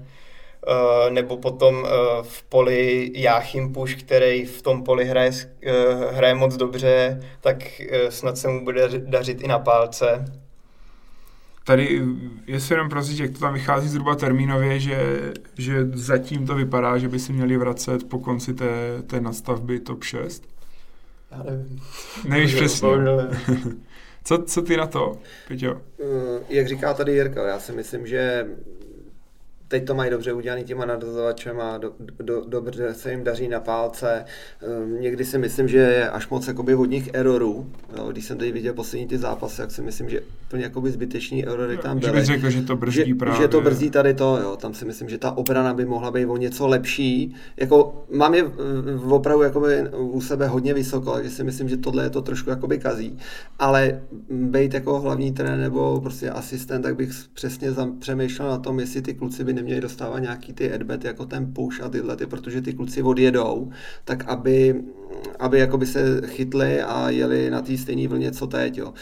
F: uh, nebo potom uh, v poli Jáchym Puš, který v tom poli hraje, uh, hraje moc dobře, tak uh, snad se mu bude dařit i na pálce.
D: Tady, jestli jenom prosím, jak to tam vychází zhruba termínově, že, že zatím to vypadá, že by si měli vracet po konci té, té nastavby top 6?
F: Já nevím.
D: Nevíš přesně. co, co ty na to, Piťo?
E: Eh, jak říká tady Jirka, já si myslím, že teď to mají dobře udělaný těma nadazovačem a do, do, dobře se jim daří na pálce. Um, někdy si myslím, že je až moc jakoby vodních erorů. Jo, když jsem tady viděl poslední ty zápasy, tak si myslím, že úplně jakoby zbyteční erory tam byly.
D: Že bych řekl, že to brzdí
E: že,
D: právě.
E: Že to brzdí tady to, jo. Tam si myslím, že ta obrana by mohla být o něco lepší. Jako, mám je v opravdu jakoby u sebe hodně vysoko, takže si myslím, že tohle je to trošku jakoby kazí. Ale být jako hlavní trenér nebo prostě asistent, tak bych přesně přemýšlel na tom, jestli ty kluci by neměli dostávat nějaký ty adbet jako ten push a tyhle, ty, protože ty kluci odjedou, tak aby, aby jakoby se chytli a jeli na té stejné vlně, co teď. Jo.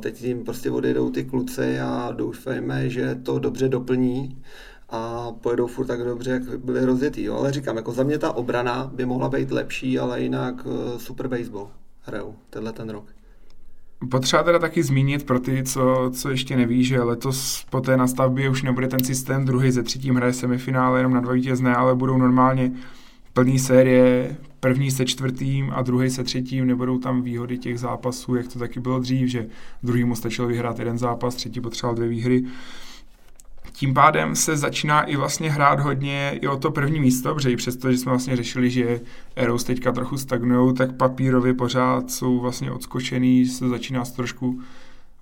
E: Teď jim prostě odjedou ty kluci a doufejme, že to dobře doplní a pojedou furt tak dobře, jak byli rozjetý. Jo. Ale říkám, jako za mě ta obrana by mohla být lepší, ale jinak uh, super baseball hrajou tenhle ten rok.
D: Potřeba teda taky zmínit pro ty, co, co ještě neví, že letos po té nastavbě už nebude ten systém druhý ze třetím hraje semifinále jenom na dva vítězné, ale budou normálně plný série, první se čtvrtým a druhý se třetím, nebudou tam výhody těch zápasů, jak to taky bylo dřív, že druhýmu stačilo vyhrát jeden zápas, třetí potřeboval dvě výhry. Tím pádem se začíná i vlastně hrát hodně i o to první místo, protože i přesto, že jsme vlastně řešili, že Eros teďka trochu stagnují, tak papírově pořád jsou vlastně odskočený, se začíná se trošku,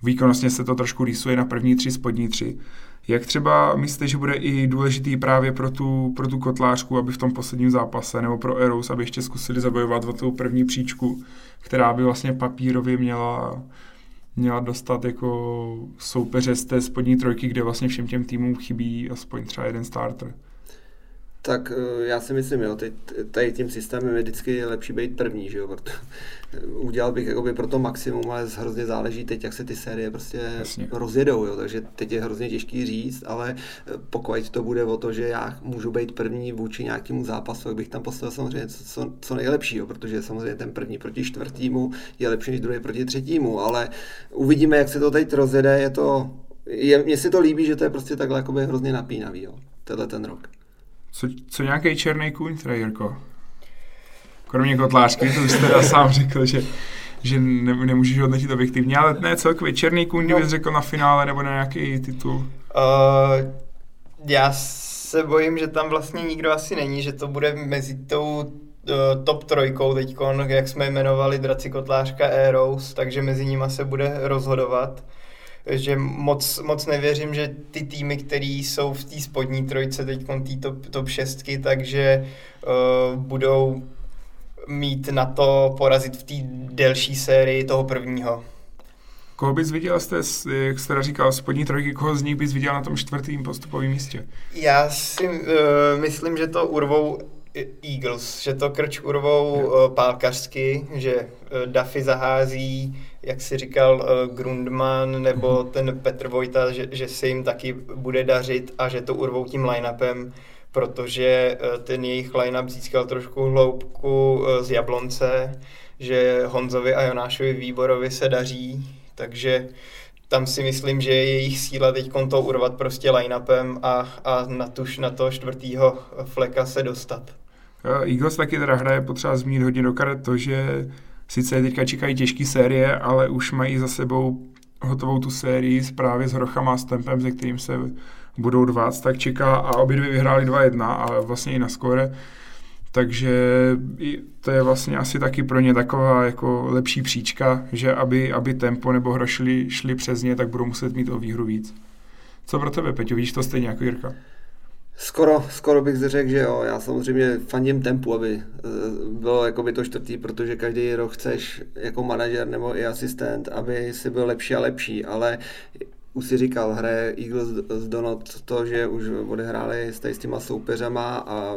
D: výkonnostně se to trošku rýsuje na první tři, spodní tři. Jak třeba myslíte, že bude i důležitý právě pro tu, pro tu kotlářku, aby v tom posledním zápase, nebo pro Eros, aby ještě zkusili zabojovat o tu první příčku, která by vlastně papírově měla měla dostat jako soupeře z té spodní trojky, kde vlastně všem těm týmům chybí aspoň třeba jeden starter.
E: Tak eh, já si myslím, jo, teď, tady tím systémem je vždycky lepší být první, že jo, proto, udělal bych jakoby pro to maximum, ale hrozně záleží teď, jak se ty série prostě Jasně. rozjedou, jo, takže teď je hrozně těžký říct, ale eh, pokud to bude o to, že já můžu být první vůči nějakému zápasu, tak bych tam postavil samozřejmě co, co nejlepšího, protože samozřejmě ten první proti čtvrtýmu je lepší než druhý proti třetímu, ale uvidíme, jak se to teď rozjede, je to, je, mně se to líbí, že to je prostě takhle jakoby hrozně napínavý, jo, tenhle ten rok.
D: Co, co nějaký černý kůň, teda Jirko? Kromě kotlářky, to jste teda sám řekl, že, že ne, nemůžeš hodnotit objektivně, ale ne celkově. Černý kůň, no. řekl na finále nebo na nějaký titul? Uh,
F: já se bojím, že tam vlastně nikdo asi není, že to bude mezi tou uh, top trojkou teď, jak jsme jmenovali Draci Kotlářka Eros, takže mezi nimi se bude rozhodovat že moc, moc nevěřím, že ty týmy, které jsou v té spodní trojce, teď té top, top šestky, takže uh, budou mít na to porazit v té delší sérii toho prvního.
D: Koho bys viděl, jste, jak jste říkal, spodní trojky, koho z nich bys viděl na tom čtvrtém postupovém místě?
F: Já si uh, myslím, že to urvou Eagles, že to krč urvou uh, pálkařsky, že uh, Duffy zahází jak si říkal uh, Grundman nebo mhm. ten Petr Vojta, že, že se jim taky bude dařit a že to urvou tím line-upem, protože ten jejich line-up získal trošku hloubku z Jablonce, že Honzovi a Jonášovi Výborovi se daří, takže tam si myslím, že je jejich síla teď to urvat prostě line-upem a, a na, tuž, na to čtvrtýho fleka se dostat.
D: Eagles taky teda hraje potřeba zmínit hodně do karet to, že Sice teďka čekají těžké série, ale už mají za sebou hotovou tu sérii právě s Hrochama s tempem, se kterým se budou dvát, tak čeká a obě dvě vyhráli 2-1 a vlastně i na skore. Takže to je vlastně asi taky pro ně taková jako lepší příčka, že aby, aby tempo nebo hra šli, šli přes ně, tak budou muset mít o výhru víc. Co pro tebe, Peťo, vidíš to stejně jako Jirka?
E: Skoro, skoro bych řekl, že jo. Já samozřejmě fandím tempu, aby eh, bylo jako by to čtvrtý, protože každý rok chceš jako manažer nebo i asistent, aby si byl lepší a lepší, ale už si říkal, hraje Eagles z Donut to, že už odehráli s, s těma soupeřama a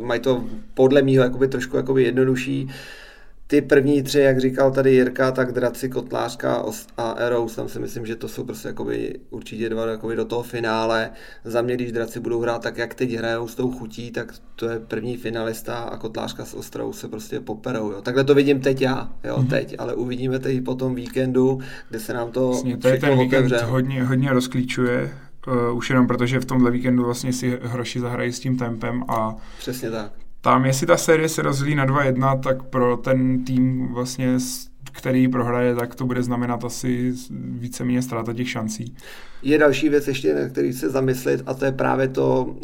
E: mají to podle mýho jakoby trošku jakoby jednodušší ty první tři, jak říkal tady Jirka, tak Draci, Kotlářka a Eros, tam si myslím, že to jsou prostě jakoby určitě dva jakoby do toho finále. Za mě, když Draci budou hrát tak, jak teď hrajou s tou chutí, tak to je první finalista a Kotlářka s Ostrou se prostě poperou. Jo. Takhle to vidím teď já, jo, mm-hmm. teď, ale uvidíme teď po tom víkendu, kde se nám to
D: vlastně, to je ten víkend hodně, hodně rozklíčuje, uh, už jenom protože v tomhle víkendu vlastně si hroši zahrají s tím tempem a
E: Přesně tak
D: tam, jestli ta série se rozvíjí na 2-1, tak pro ten tým vlastně který prohraje, tak to bude znamenat asi víceméně ztráta těch šancí.
E: Je další věc ještě, na který se zamyslet, a to je právě to,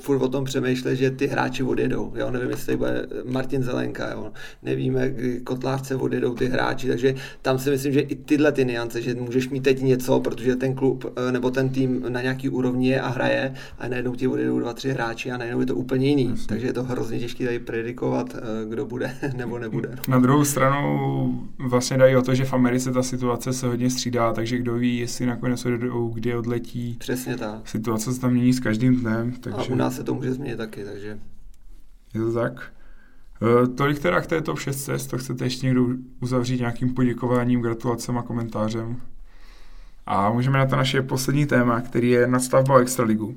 E: furt o tom přemýšlet, že ty hráči odjedou. Jo? Nevím, jestli bude Martin Zelenka, jo? nevíme, kdy kotlárce odjedou ty hráči, takže tam si myslím, že i tyhle ty niance, že můžeš mít teď něco, protože ten klub eh, nebo ten tým na nějaký úrovni je a hraje a najednou ti odjedou dva, tři hráči a najednou je to úplně jiný. Jasně. Takže je to hrozně těžké tady predikovat, eh, kdo bude nebo nebude.
D: Na druhou stranu vlastně dají o to, že v Americe ta situace se hodně střídá, takže kdo ví, jestli nakonec odjedou, kdy odletí.
E: Přesně tak.
D: Situace se tam mění s každým dnem. Takže...
E: A u nás se to může změnit taky, takže...
D: Je to tak? Uh, tolik teda k této top 6 cest, to chcete ještě někdo uzavřít nějakým poděkováním, gratulacem a komentářem. A můžeme na to naše poslední téma, který je nadstavba Extraligu.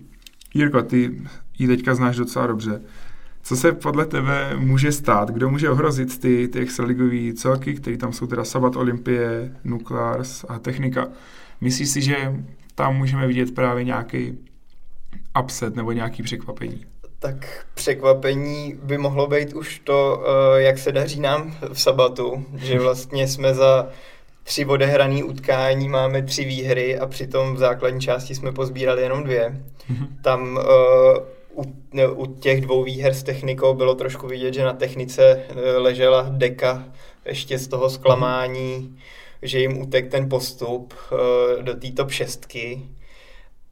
D: Jirko, ty ji teďka znáš docela dobře. Co se podle tebe může stát? Kdo může ohrozit ty, ty extraligové celky, které tam jsou teda Sabat, Olympie, Nuclears a Technika? Myslíš si, že tam můžeme vidět právě nějaký upset nebo nějaký překvapení?
F: Tak překvapení by mohlo být už to, eh, jak se daří nám v sabatu, že vlastně jsme za tři odehrané utkání máme tři výhry a přitom v základní části jsme pozbírali jenom dvě. Mhm. Tam uh, u, u těch dvou výher s technikou bylo trošku vidět, že na technice eh, ležela deka ještě z toho zklamání, že jim utek ten postup do té top šestky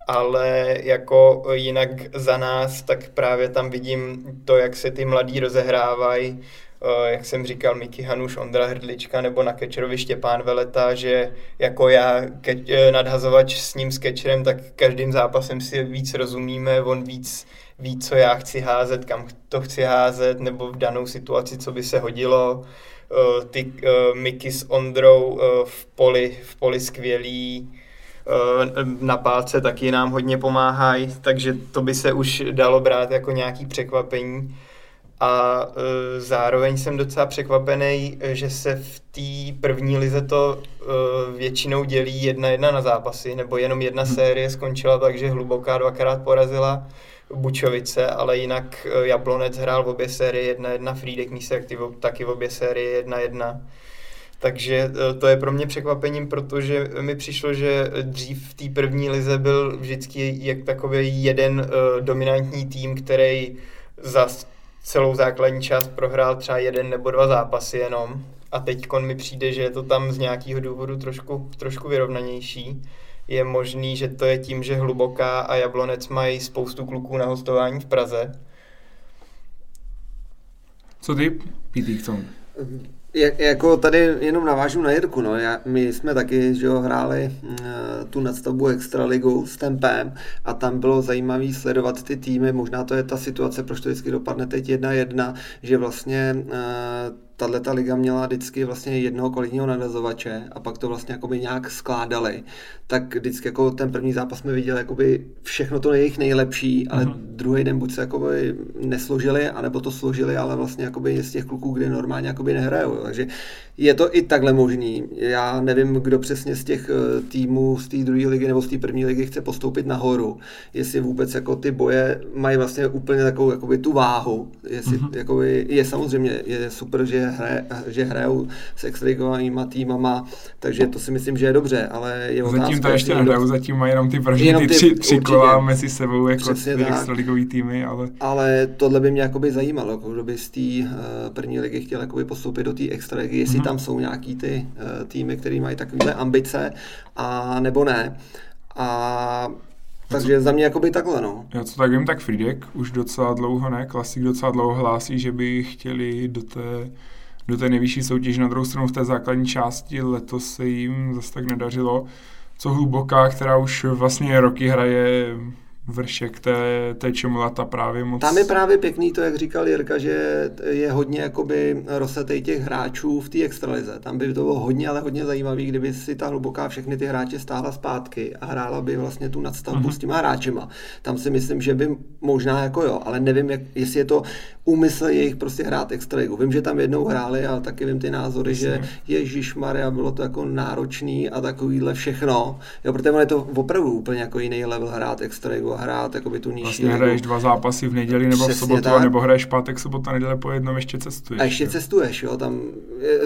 F: ale jako jinak za nás, tak právě tam vidím to, jak se ty mladí rozehrávají, eh, jak jsem říkal, Miky Hanuš, Ondra Hrdlička nebo na kečerovi Štěpán Veleta, že jako já ke- eh, nadhazovač s ním s kečerem, tak každým zápasem si víc rozumíme, on víc ví, co já chci házet, kam to chci házet, nebo v danou situaci, co by se hodilo. Eh, ty Miky s Ondrou v poli, v poli skvělý, na páce taky nám hodně pomáhají, takže to by se už dalo brát jako nějaký překvapení. A e, zároveň jsem docela překvapený, že se v té první lize to e, většinou dělí jedna jedna na zápasy, nebo jenom jedna hmm. série skončila takže hluboká dvakrát porazila Bučovice, ale jinak Jablonec hrál v obě série jedna jedna Frídek Mísek taky v obě série jedna jedna takže e, to je pro mě překvapením, protože mi přišlo, že dřív v té první lize byl vždycky jak takový jeden uh, dominantní tým, který za celou základní část prohrál třeba jeden nebo dva zápasy jenom. A teď mi přijde, že je to tam z nějakého důvodu trošku, trošku vyrovnanější. Je možný, že to je tím, že Hluboká a Jablonec mají spoustu kluků na hostování v Praze.
D: Co ty, Pítý, k tomu?
E: Jak, jako tady jenom navážu na Jirku, no. Já, my jsme taky že jo, hráli uh, tu nadstavbu Extraligu s Tempem a tam bylo zajímavé sledovat ty týmy, možná to je ta situace, proč to vždycky dopadne teď jedna jedna, že vlastně uh, tahle ta liga měla vždycky vlastně jednoho kvalitního nadazovače a pak to vlastně jakoby nějak skládali, tak vždycky jako ten první zápas jsme viděli jakoby všechno to jejich nejlepší, ale uh-huh. druhý den buď se jakoby nesložili, anebo to složili, ale vlastně jakoby z těch kluků, kde normálně jakoby nehrajou. Takže je to i takhle možný. Já nevím, kdo přesně z těch eh, týmů z té druhé ligy nebo z té první ligy chce postoupit nahoru. Jestli vůbec jako ty boje mají vlastně úplně takovou jakoby tu váhu. Jestli, uh-huh. jakoby, je samozřejmě je super, že, hraje, že hrajou s extraligovými týmama, takže to si myslím, že je dobře, ale je
D: otázka, Zatím to ještě nehrajou, zatím mají jenom ty první jenom ty, ty tři, tři kola mezi sebou jako ty extraligový týmy, ale...
E: Ale tohle by mě jakoby zajímalo, jako kdo by z té uh, první ligy chtěl jakoby postoupit do té extraligy, jestli uh-huh tam jsou nějaký ty uh, týmy, které mají takovéhle ambice, a nebo ne. A takže za mě jakoby takhle, no.
D: Já co tak vím, tak Friedek už docela dlouho, ne, Klasik docela dlouho hlásí, že by chtěli do té, do té nejvyšší soutěže. Na druhou stranu v té základní části letos se jim zase tak nedařilo. Co hluboká, která už vlastně roky hraje vršek té, té čemulata právě moc.
E: Tam je právě pěkný to, jak říkal Jirka, že je hodně jakoby rosetej těch hráčů v té extralize. Tam by to bylo hodně, ale hodně zajímavý, kdyby si ta hluboká všechny ty hráče stáhla zpátky a hrála by vlastně tu nadstavbu uh-huh. s těma hráčema. Tam si myslím, že by možná jako jo, ale nevím, jak, jestli je to úmysl jejich prostě hrát extraligu. Vím, že tam jednou hráli, ale taky vím ty názory, Jasně. že Ježíš Maria bylo to jako náročný a takovýhle všechno. Jo, protože je to opravdu úplně jako jiný level hrát extraligu hrát jakoby tu nižší
D: Vlastně
E: ligu.
D: hraješ dva zápasy v neděli nebo v sobotu,
E: tak.
D: nebo hraješ pátek, sobota, neděle po jednom, ještě cestuješ.
E: A ještě
D: jo.
E: cestuješ, jo, tam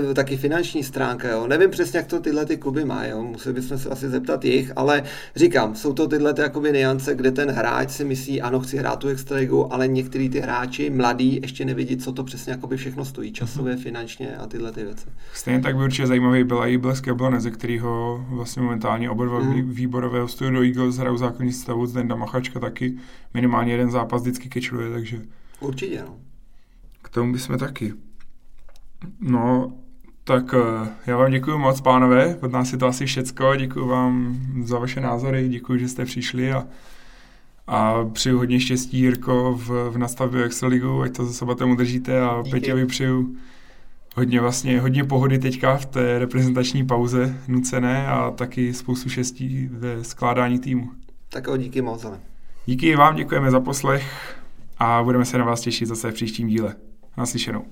E: je taky finanční stránka, jo. Nevím přesně, jak to tyhle ty kluby mají, jo. Museli bychom se asi zeptat jich, ale říkám, jsou to tyhle ty jakoby niance, kde ten hráč si myslí, ano, chci hrát tu extraligu, ale některý ty hráči, mladí, ještě nevidí, co to přesně jakoby všechno stojí, časově, finančně a tyhle ty věci.
D: Stejně tak by určitě zajímavý byla i Blesk Jablonec, ze kterého vlastně momentálně oba dva Mm. výborové hostují do Eagles, hrajou základní stavu, Zdenda Machačka taky minimálně jeden zápas vždycky kečluje, takže
E: Určitě, no.
D: k tomu bychom taky. No, tak eh, já vám děkuji moc, pánové, od nás je to asi všecko, děkuji vám za vaše názory, děkuji, že jste přišli a, a přeju hodně štěstí, Jirko, v, v nastavbě Extraligu, ať to za sobatem udržíte a
F: Díky.
D: Peťovi přeju hodně vlastně, hodně pohody teďka v té reprezentační pauze nucené a taky spoustu štěstí ve skládání týmu.
E: Tak jo, díky moc, ale.
D: Díky vám, děkujeme za poslech a budeme se na vás těšit zase v příštím díle. Naslyšenou.